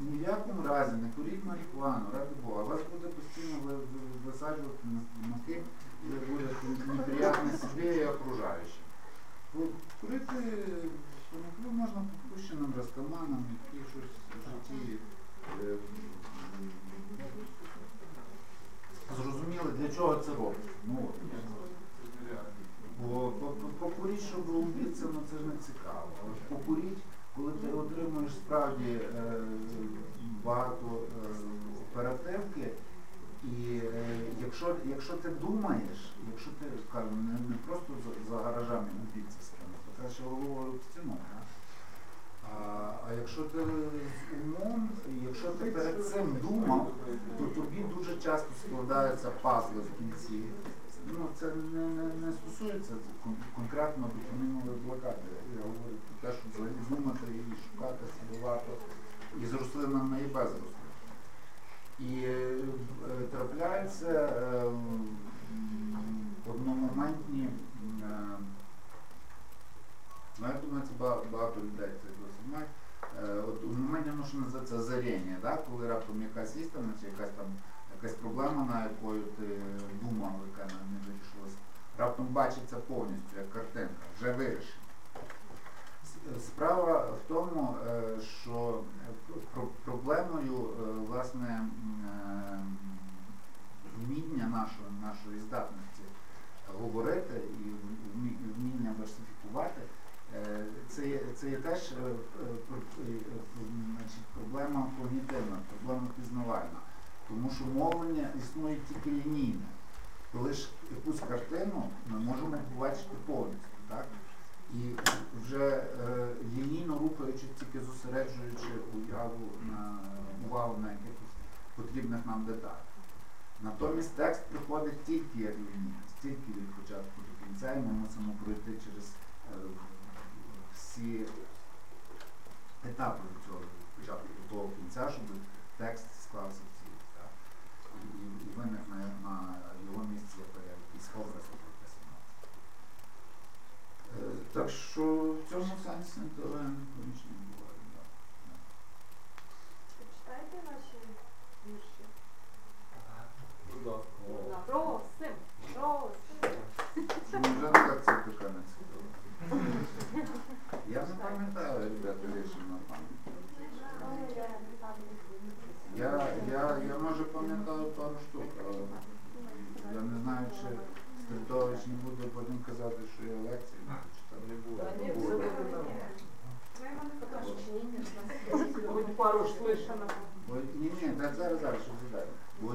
ні в якому разі не куріть марихуану, ради Бога, вас буде постійно ви- ви- висаджувати на ви будете неприятні собі і окружаючим. Бо Курити коноплю можна попущеним розкаманам, які щось в житті е, зрозуміли, для чого це робить. Ну, от. Бо по- по- покуріть, щоб рубитися, ну це ж не цікаво. Але ж покуріть, коли ти отримуєш справді е, багато е, оперативки, і е, якщо, якщо ти думаєш, якщо ти скажімо, не, не просто за, за гаражами убійця з то краще головою в стіну. А, а якщо ти з умом, якщо ти перед цим думав, то тобі дуже часто складаються пазли в кінці. Ну, це не, не, не стосується конкретно допомінової блокади. Я говорю про те, що думати і шукати слідувати і з рослинами, і без рослин. І е, е, трапляються е, одномоментні, ну, я думаю, це багато людей це досить. От у моменті воно що називається озаріння, да? коли раптом якась істина чи якась там якась проблема, на якою ти думав, яка не вирішилась, раптом бачиться повністю, як картинка, вже вирішена. Справа в тому, що проблемою е, власне е, вміння нашої, нашої здатності говорити і вміння версифікувати, е, це, є- це є теж значить, проблема когнітивна, проблема пізнавальна. Тому що мовлення існує тільки лінійне. Коли ж якусь картину ми можемо побачити повністю, так? І вже е, лінійно рухаючи, тільки зосереджуючи уяву на увагу на якихось потрібних нам деталях. Натомість текст приходить тільки як лінія, тільки від початку до кінця, і ми мусимо пройти через е, всі етапи від цього початку до того кінця, щоб текст склався в цілі. І виник на його місці якийсь образ. Так що в цьому сенсі ніколи помічні не буває. Ви читаєте ваші вірші? Просим, просим. Вже так це дуканець. Я не пам'ятаю, ребята, вірші на пам'ять. 我不想吃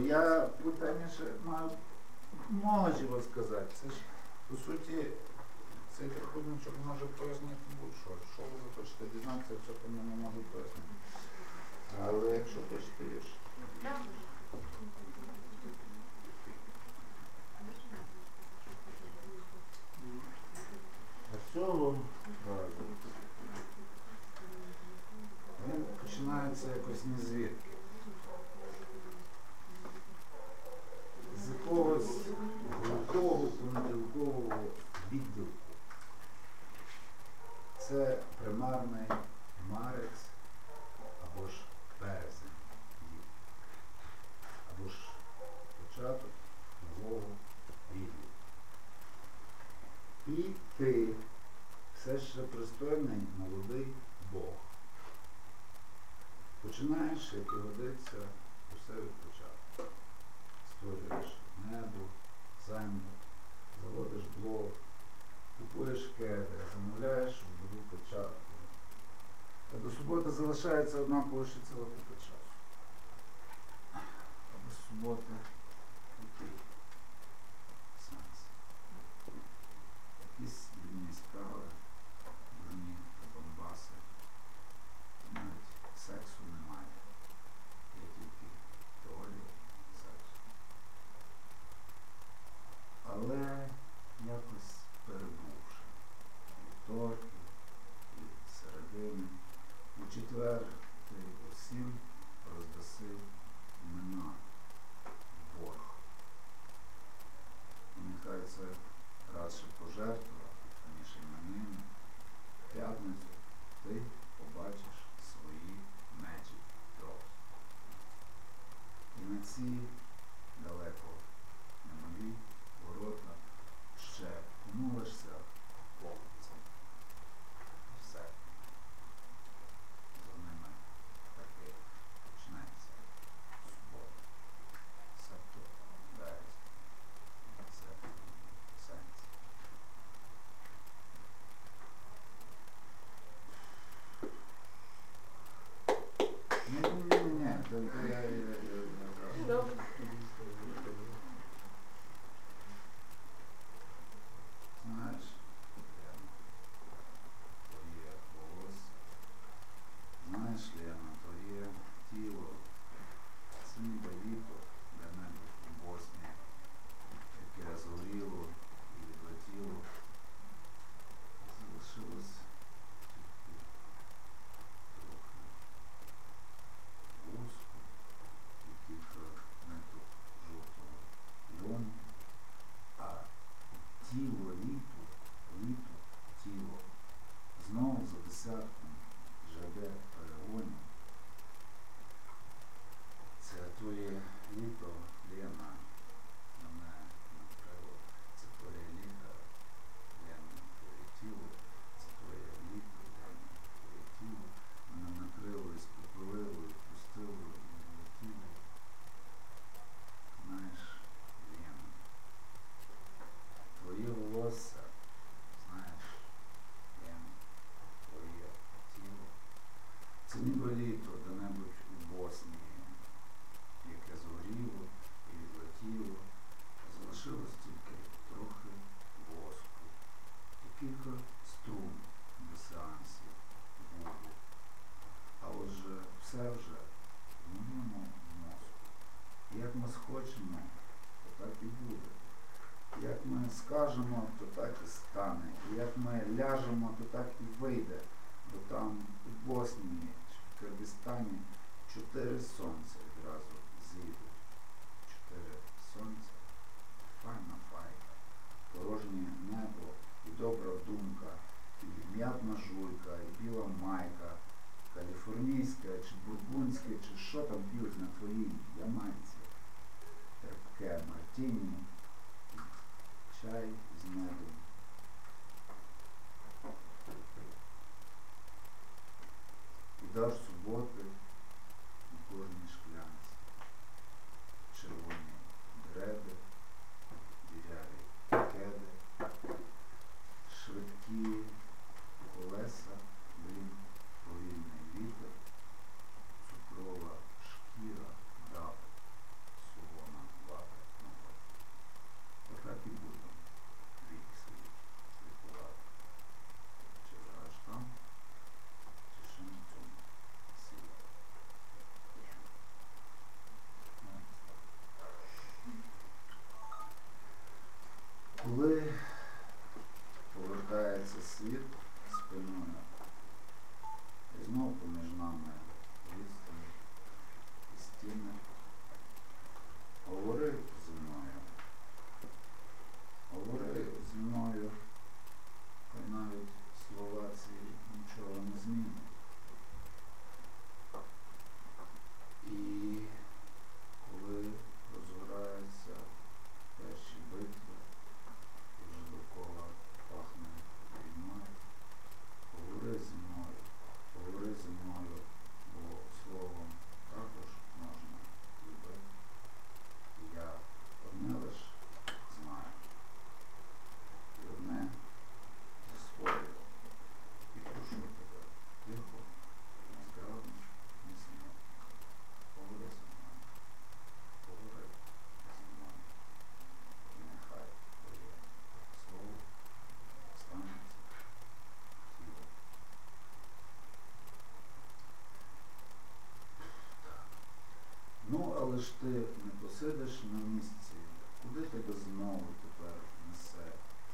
ж ти не посидиш на місці, куди тебе знову тепер несе?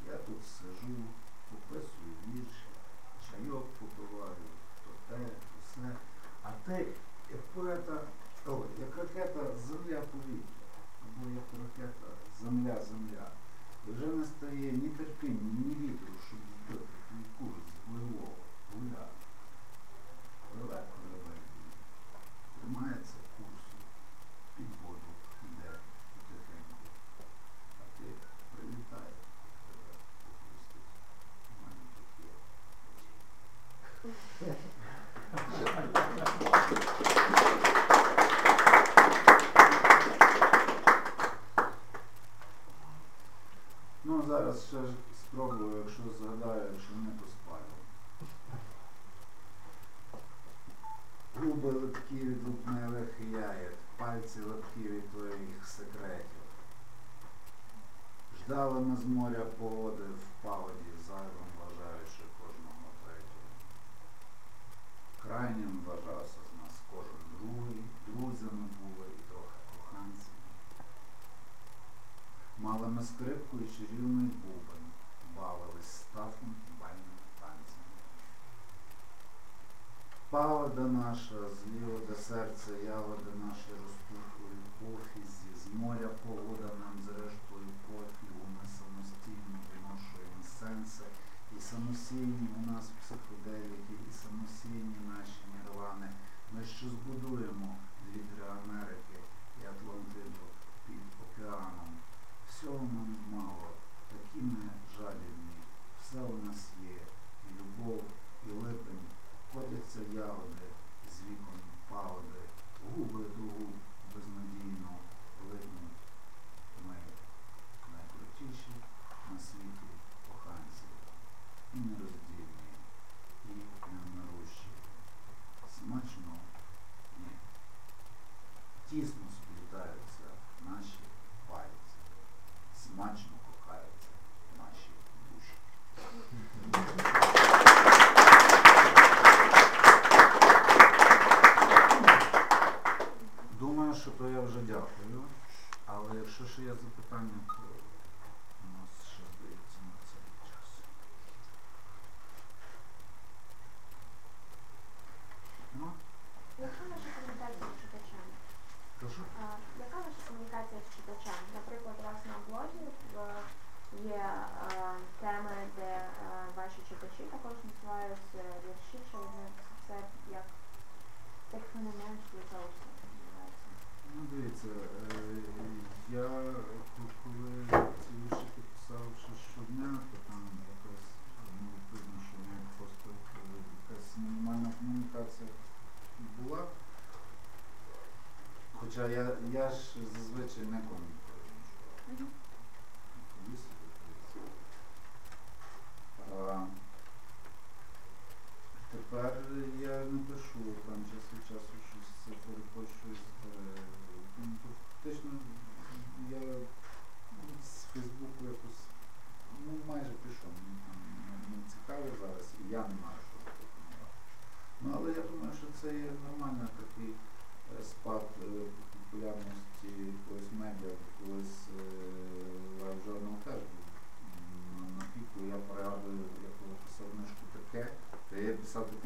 Я тут сижу, пописую вірші, чайок побиваю, то те, то все. А ти, як поета, о, як ракета земля повітря, або як ракета земля-земля, вже не стає ні терпіння, ні вітру. лотки від лупневих яєт, пальці лотки від твоїх секретів. Ждала з моря поводив.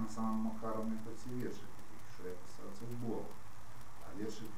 самым самом Макаровне хоці віршик, что я писав це в. А віршик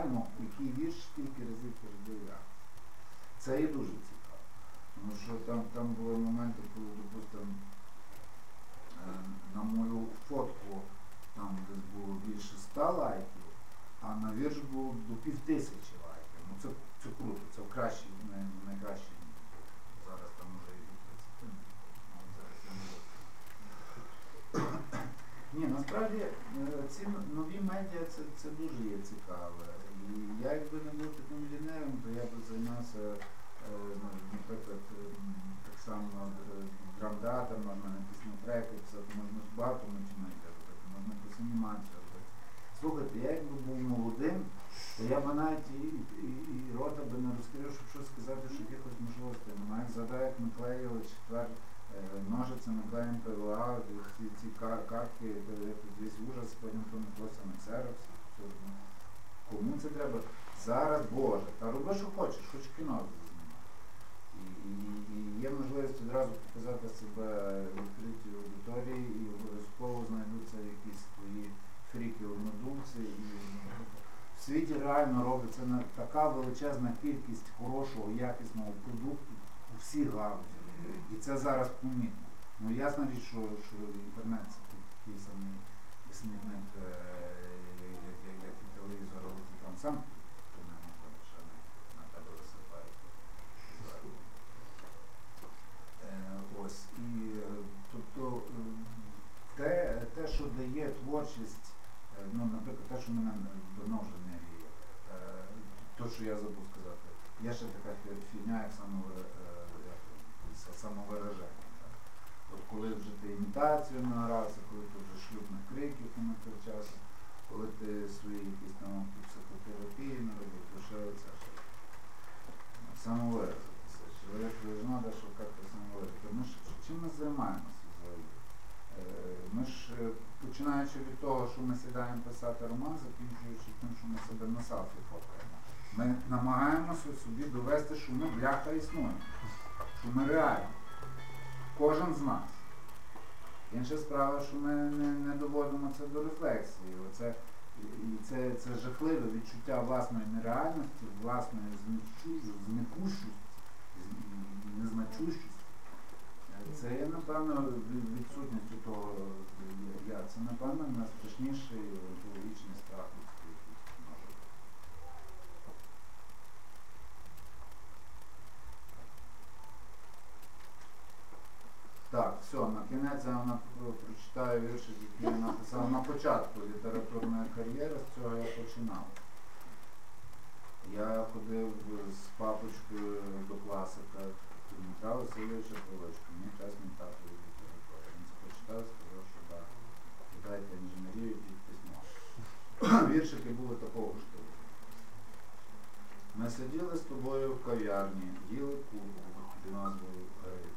calme, так само е, грамдата, можна на пісні треки, писати, можна багато начинати робити, можна якусь анімацію робити. Слухайте, я якби був молодим, то я б навіть і, і, і рота би не розкрив, щоб щось сказати, що якихось можливостей немає. Як згадаю, як ми клеїли четвер е, ножицями, клеєм ПВА, ці, ці картки, весь ужас, потім понеслося на ксерокс. Кому це треба? Зараз Боже, та роби, що хочеш, хоч кіно і є можливість одразу показати себе відкритій аудиторії і обов'язково знайдуться якісь твої фріки однодумці. І ну, в світі реально робиться така величезна кількість хорошого, якісного продукту у всіх галузі. І це зараз помітно. Ну ясна річ, що, що інтернет це такий самий смітник, е, як і телевізор, там сам. образ, і е, тобто е, те, те, що дає творчість, е, ну, наприклад, те, що мене давно вже то, що я забув сказати, є ще така фігня, як самовираження. От коли вже ти імітацію награвся, коли ти вже шлюбних криків на той коли ти свої якісь там психотерапії наробив, то ще оце ще самовиразитися. Чоловік треба шукати чим ми займаємося взагалі? Е, ми ж, е, починаючи від того, що ми сідаємо писати роман, закінчуючи тим, що ми себе на селфі фоткаємо, ми намагаємося собі довести, що ми бляха існуємо, що ми реальні. Кожен з нас. Інша справа, що ми не, не доводимо це до рефлексії. Оце, і це, це жахливе відчуття власної нереальності, власної зникущості, незначущості. Це є, напевно, від- відсутністю того я. Це, напевно, найстрашніший біологічний страх людський. Так, все, на кінець я вам прочитаю вірші, які я написав на початку літературної кар'єри, з цього я починав. Я ходив з папочкою до класика Дмитра Васильовича Павличка, мій тато від літератури. Він прочитав, сказав, що так, читайте інженерію, йдіть письмо. Віршики були такого ж типу. Ми сиділи з тобою в кав'ярні, їли кубку під назвою Гри.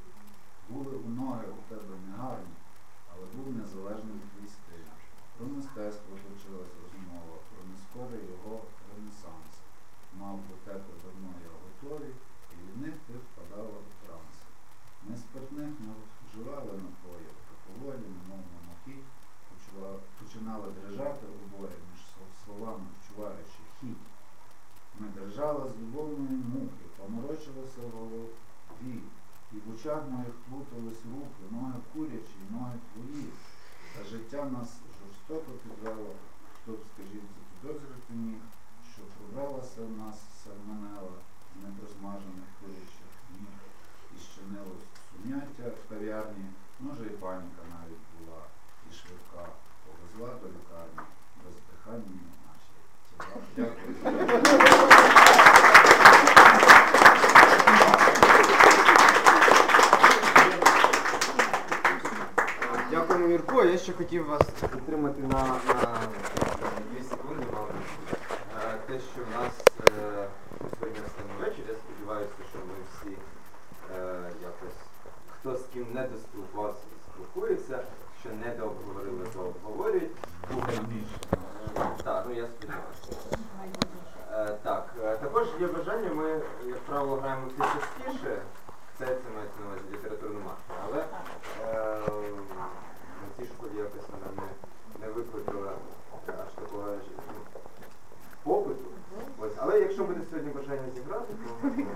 Були у ноги у тебе негарні, але був незалежний твій стиль. Про мистецтво точилась розмова, про нескорий його ренесанс. Мав до тебе давно я готові, і від них ти впадала. Не вживали напоїв, та поволі, немов на мохі, почува- починали дрижати обоє між словами, вчуваючи хід. Ми держали з любовної муки, поморочилися в голові, і в очах моїх плутались руки, ноги курячі, ноги твої. Та життя нас жорстоко підвело, хто б, скажіть, запідозрити міг, що пробралася в нас сальмонела з щинилось в кав'ярні, може і паніка навіть була, і швидка повезла до лікарні, бездиханні наші тіла. Дякую. Дякуємо, Юрко. Я ще хотів вас підтримати на, на дві секунди, мабуть. Е, Те, що в нас е, сьогодні останній вечір, я сподіваюся, що ми всі е, якось хто з ким не доспілкувався, спілкується, що не дообговорили, то обговорюють. Так, ну я сподіваюся. Е, Так, е, також є бажання, ми, як правило, граємо все частіше. Це, це мається на увазі літературну марку. Але е, на цій школі якось вона не, не викликала аж такого ну, попиту. Ось. Але якщо буде сьогодні бажання зіграти, то можемо